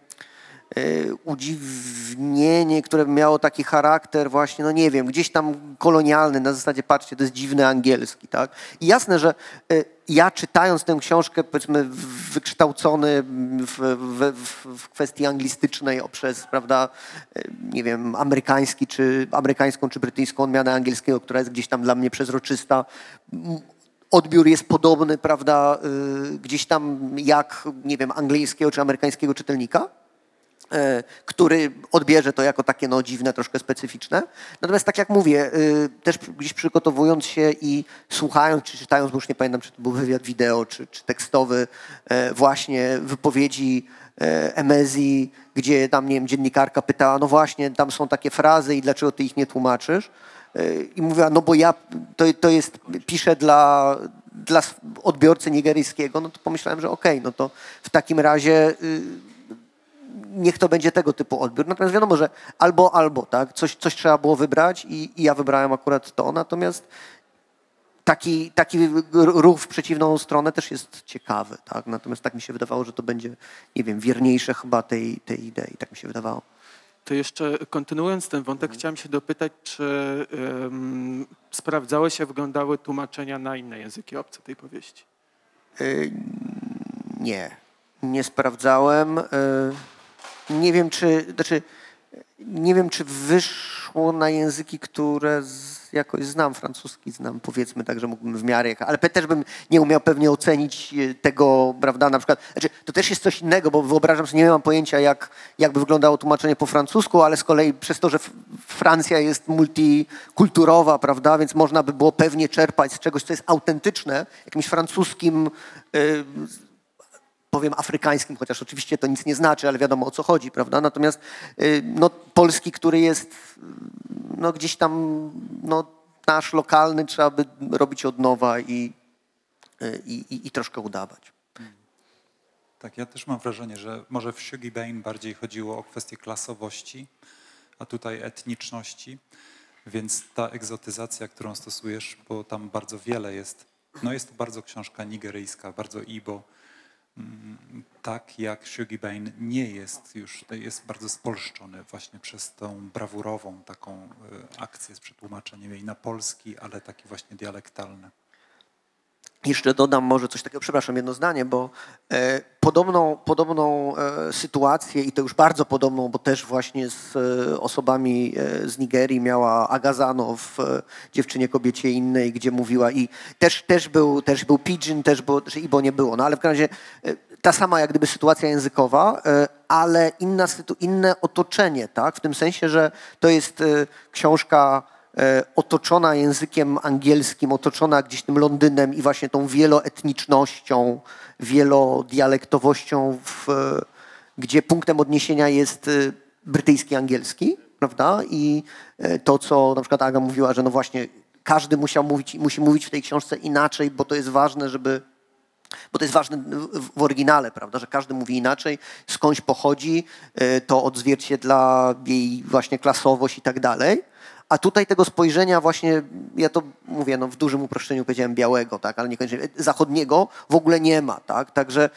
udziwnienie, które miało taki charakter właśnie, no nie wiem, gdzieś tam kolonialny, na zasadzie patrzcie, to jest dziwny angielski, tak? I jasne, że e, ja czytając tę książkę, powiedzmy, wykształcony w, w, w, kwestii anglistycznej przez, prawda, e, nie wiem, amerykański, czy amerykańską, czy brytyjską odmianę angielskiego, która jest gdzieś tam dla mnie przezroczysta, odbiór jest podobny, prawda, y, gdzieś tam jak, nie wiem, angielskiego czy amerykańskiego czytelnika, który odbierze to jako takie no, dziwne, troszkę specyficzne. Natomiast tak jak mówię, y, też gdzieś przygotowując się i słuchając, czy czytając, bo już nie pamiętam, czy to był wywiad wideo, czy, czy tekstowy, e, właśnie wypowiedzi e, Emezji, gdzie tam, nie wiem, dziennikarka pytała, no właśnie, tam są takie frazy i dlaczego ty ich nie tłumaczysz? E, I mówiła, no bo ja, to, to jest, piszę dla, dla odbiorcy nigeryjskiego, no to pomyślałem, że okej, no to w takim razie y, niech to będzie tego typu odbiór. Natomiast wiadomo, że albo, albo, tak? Coś, coś trzeba było wybrać i, i ja wybrałem akurat to. Natomiast taki, taki ruch w przeciwną stronę też jest ciekawy, tak? Natomiast tak mi się wydawało, że to będzie, nie wiem, wierniejsze chyba tej, tej idei. Tak mi się wydawało. To jeszcze kontynuując ten wątek, chciałem się dopytać, czy um, sprawdzały się, wyglądały tłumaczenia na inne języki obce tej powieści? Y, Nie, nie sprawdzałem. Y, Nie wiem, czy, znaczy, nie wiem, czy wyszło na języki, które z, jakoś znam. Francuski znam, powiedzmy tak, że mógłbym w miarę, ale też bym nie umiał pewnie ocenić y, tego, prawda, na przykład, znaczy, to też jest coś innego, bo wyobrażam sobie, nie mam pojęcia, jak, jakby wyglądało tłumaczenie po francusku, ale z kolei przez to, że Francja jest multikulturowa, prawda, więc można by było pewnie czerpać z czegoś, co jest autentyczne, jakimś francuskim y, powiem afrykańskim, chociaż oczywiście to nic nie znaczy, ale wiadomo o co chodzi, prawda? Natomiast y, no, polski, który jest y, no, gdzieś tam no, nasz lokalny, trzeba by robić od nowa i, y, i, i, i troszkę udawać. Tak, ja też mam wrażenie, że może w Shuggy Bain bardziej chodziło o kwestię klasowości, a tutaj etniczności, więc ta egzotyzacja, którą stosujesz, bo tam bardzo wiele jest, no jest to bardzo książka nigeryjska, bardzo Ibo, tak jak Shuggy Bain nie jest już, jest bardzo spolszczony właśnie przez tą brawurową taką y, akcję z przetłumaczeniem jej na polski, ale taki właśnie dialektalny. Jeszcze dodam może coś takiego, przepraszam, jedno zdanie, bo e, podobną, podobną e, sytuację i to już bardzo podobną, bo też właśnie z e, osobami e, z Nigerii miała Agazano w e, Dziewczynie Kobiecie Innej, gdzie mówiła i też, też, był, też był Pidgin, też było, że Ibo nie było, no ale w każdym razie e, ta sama jak gdyby sytuacja językowa, ale inna, inne otoczenie, tak, w tym sensie, że to jest książka otoczona językiem angielskim, otoczona gdzieś tym Londynem i właśnie tą wieloetnicznością, wielodialektowością, w, e, gdzie punktem odniesienia jest e, brytyjski angielski, prawda? I e, to, co na przykład Aga mówiła, że no właśnie każdy musiał mówić, musi mówić w tej książce inaczej, bo to jest ważne, żeby bo to jest ważne w, oryginale, prawda, że każdy mówi inaczej, skądś pochodzi, to odzwierciedla jej właśnie klasowość i tak dalej. A tutaj tego spojrzenia właśnie, ja to mówię, no w dużym uproszczeniu powiedziałem białego, tak, ale niekoniecznie zachodniego w ogóle nie ma, tak, także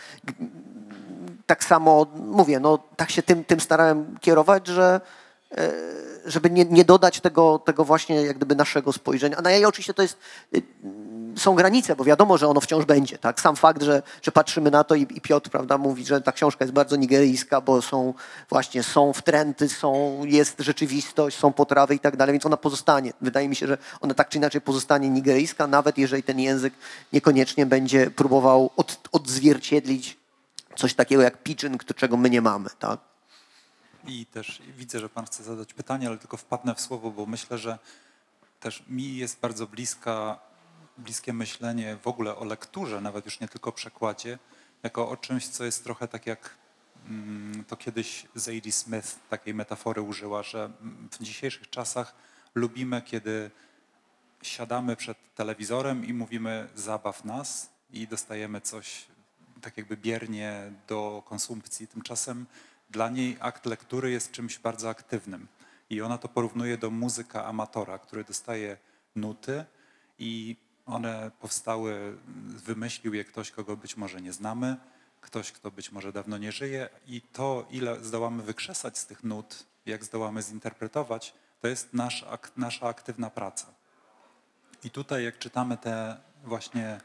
tak samo mówię, no tak się tym, tym starałem kierować, że e, żeby nie, nie dodać tego, tego właśnie jak gdyby naszego spojrzenia. A na jej oczywiście to jest, są granice, bo wiadomo, że ono wciąż będzie. Tak? Sam fakt, że, że patrzymy na to i, i Piotr prawda, mówi, że ta książka jest bardzo nigeryjska, bo są właśnie są wtręty, są, jest rzeczywistość, są potrawy i tak dalej, więc ona pozostanie. Wydaje mi się, że ona tak czy inaczej pozostanie nigeryjska, nawet jeżeli ten język niekoniecznie będzie próbował od, odzwierciedlić coś takiego jak pidgin, czego my nie mamy. Tak? I też widzę, że Pan chce zadać pytanie, ale tylko wpadnę w słowo, bo myślę, że też mi jest bardzo bliska, bliskie myślenie w ogóle o lekturze, nawet już nie tylko przekładzie, jako o czymś, co jest trochę tak jak mm, to kiedyś Zadie Smith takiej metafory użyła, że w dzisiejszych czasach lubimy, kiedy siadamy przed telewizorem i mówimy zabaw nas i dostajemy coś tak jakby biernie do konsumpcji. Tymczasem dla niej akt lektury jest czymś bardzo aktywnym. I ona to porównuje do muzyka amatora, który dostaje nuty i one powstały, wymyślił je ktoś, kogo być może nie znamy, ktoś, kto być może dawno nie żyje i to, ile zdołamy wykrzesać z tych nut, jak zdołamy zinterpretować, to jest nasz, nasza aktywna praca. I tutaj, jak czytamy te właśnie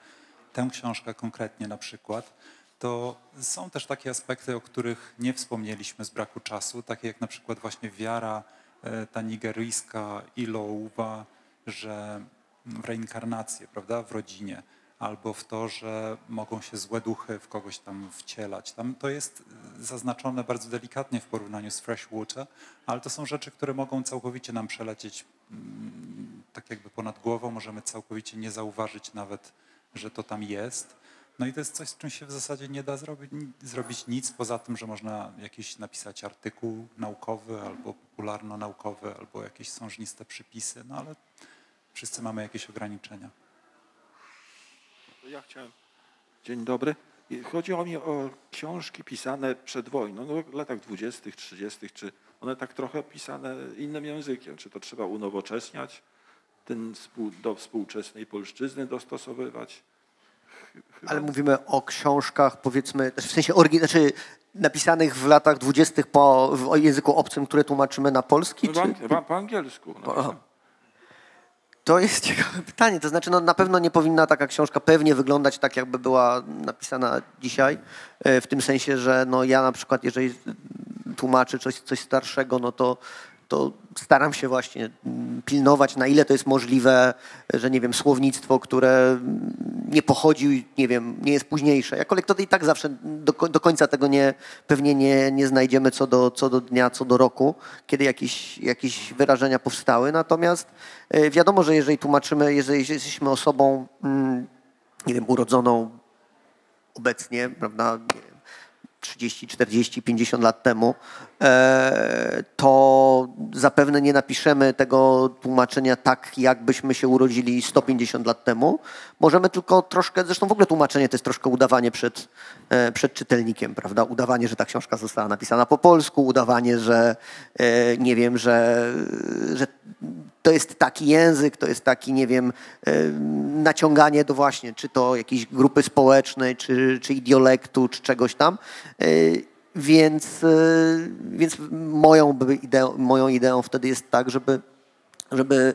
tę książkę konkretnie na przykład, to są też takie aspekty, o których nie wspomnieliśmy z braku czasu, takie jak na przykład właśnie wiara e, ta nigeryjska Ilouwa, że w reinkarnację, prawda, w rodzinie, albo w to, że mogą się złe duchy w kogoś tam wcielać. Tam to jest zaznaczone bardzo delikatnie w porównaniu z Freshwater, ale to są rzeczy, które mogą całkowicie nam przelecieć mm, tak jakby ponad głową, możemy całkowicie nie zauważyć nawet, że to tam jest. No i to jest coś, z czym się w zasadzie nie da zrobić, zrobić nic, poza tym, że można jakiś napisać artykuł naukowy albo popularno-naukowy, albo jakieś sążniste przypisy, no ale wszyscy mamy jakieś ograniczenia. Ja chciałem. Dzień dobry. Chodzi o mnie o książki pisane przed wojną, no w latach 20., 30., czy one tak trochę pisane innym językiem? Czy to trzeba unowocześniać, ten współ, do współczesnej polszczyzny dostosowywać? Chyba Ale mówimy o książkach, powiedzmy, w sensie znaczy napisanych w latach dwudziestych po w języku obcym, które tłumaczymy na polski? no, Czy? po, ang- po, po angielsku. No, Aha. To jest ciekawe pytanie. To znaczy, no, na pewno nie powinna taka książka pewnie wyglądać tak, jakby była napisana dzisiaj. E, W tym sensie, że no, ja na przykład, jeżeli tłumaczę coś, coś starszego, no to, to staram się właśnie mm, pilnować, na ile to jest możliwe, że nie wiem, słownictwo, które mm, nie pochodzi, nie wiem, nie jest późniejsze. Jako lektor i tak zawsze do, do końca tego nie, pewnie nie, nie znajdziemy co do, co do dnia, co do roku, kiedy jakieś, jakieś wyrażenia powstały. Natomiast e, wiadomo, że jeżeli tłumaczymy, jeżeli jesteśmy osobą, mm, nie wiem, urodzoną obecnie, prawda, 30, 40, 50 lat temu, e, to zapewne nie napiszemy tego tłumaczenia tak, jakbyśmy się urodzili 150 lat temu. Możemy tylko troszkę, zresztą w ogóle tłumaczenie to jest troszkę udawanie przed, e, przed czytelnikiem, prawda? Udawanie, że ta książka została napisana po polsku, udawanie, że e, nie wiem, że, że to jest taki język, to jest taki, nie wiem, e, naciąganie do właśnie, czy to jakiejś grupy społecznej, czy, czy idiolektu, czy czegoś tam. E, Więc, e, więc moją, ideą, moją ideą wtedy jest tak, żeby, żeby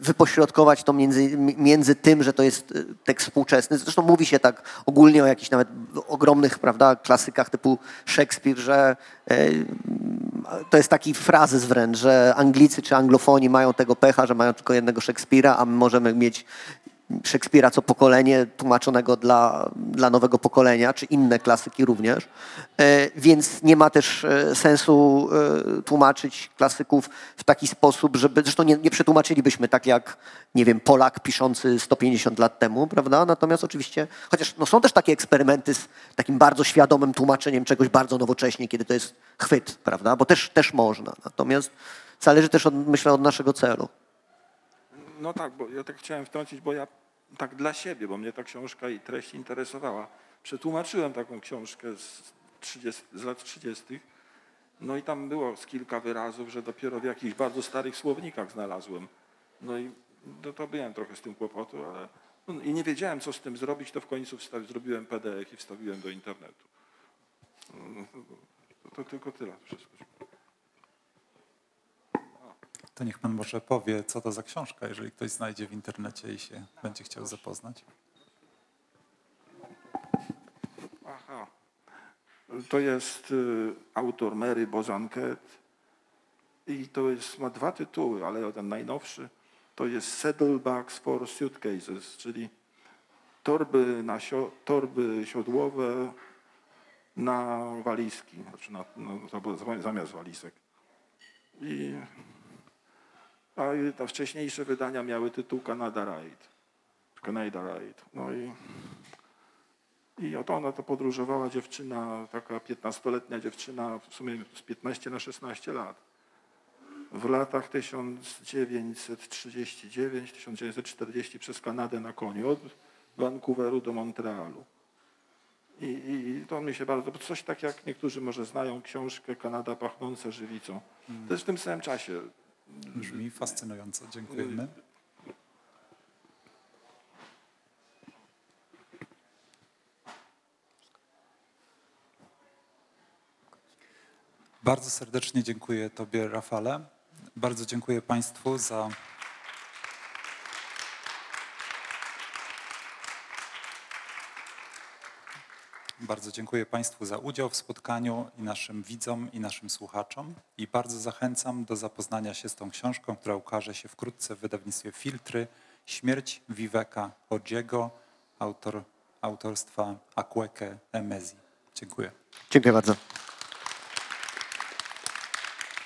wypośrodkować to między, między tym, że to jest e, tekst współczesny. Zresztą mówi się tak ogólnie o jakichś nawet ogromnych prawda, klasykach typu Szekspir, że e, to jest taki frazes wręcz, że Anglicy czy Anglofoni mają tego pecha, że mają tylko jednego Szekspira, a my możemy mieć Szekspira co pokolenie tłumaczonego dla, dla nowego pokolenia, czy inne klasyki również. E, Więc nie ma też e, sensu e, tłumaczyć klasyków w taki sposób, żeby, zresztą nie, nie przetłumaczylibyśmy tak jak, nie wiem, Polak piszący 150 lat temu, prawda? Natomiast oczywiście, chociaż no, są też takie eksperymenty z takim bardzo świadomym tłumaczeniem czegoś bardzo nowocześnie, kiedy to jest chwyt, prawda? Bo też, też można. Natomiast zależy też, od, myślę, od naszego celu. No tak, bo ja tak chciałem wtrącić, bo ja tak dla siebie, bo mnie ta książka i treść interesowała. Przetłumaczyłem taką książkę z, 30, z lat 30. No i tam było z kilka wyrazów, że dopiero w jakichś bardzo starych słownikach znalazłem. No i no to byłem trochę z tym kłopotu, ale no i nie wiedziałem, co z tym zrobić, to w końcu wstawi, zrobiłem PDF i wstawiłem do internetu. No, To, to tylko tyle. Wszystko. To niech pan może powie, co to za książka, jeżeli ktoś znajdzie w internecie i się będzie chciał zapoznać. Aha. To jest y, autor Mary Bozanket i to jest, ma dwa tytuły, ale ten najnowszy to jest Saddlebags for Suitcases, czyli torby, na torby siodłowe na walizki, znaczy na, no, zamiast walizek. I, a te wcześniejsze wydania miały tytuł Canada Ride, Canada Ride. No i i oto ona to podróżowała dziewczyna, taka 15-letnia dziewczyna, w sumie z 15 na 16 lat. W latach 1939-1940 przez Kanadę na koniu, od Vancouveru do Montrealu. I, i, I to mi się bardzo, bo coś tak jak niektórzy może znają książkę Kanada pachnąca żywicą. To jest w tym samym czasie. Brzmi fascynująco. Dziękujemy. Bardzo serdecznie dziękuję Tobie, Rafale. Bardzo dziękuję Państwu za Bardzo dziękuję Państwu za udział w spotkaniu i naszym widzom i naszym słuchaczom. I bardzo zachęcam do zapoznania się z tą książką, która ukaże się wkrótce w wydawnictwie Filtry. Śmierć Viveka Odziego, autor, autorstwa Akweke Emezi. Dziękuję. Dziękuję bardzo.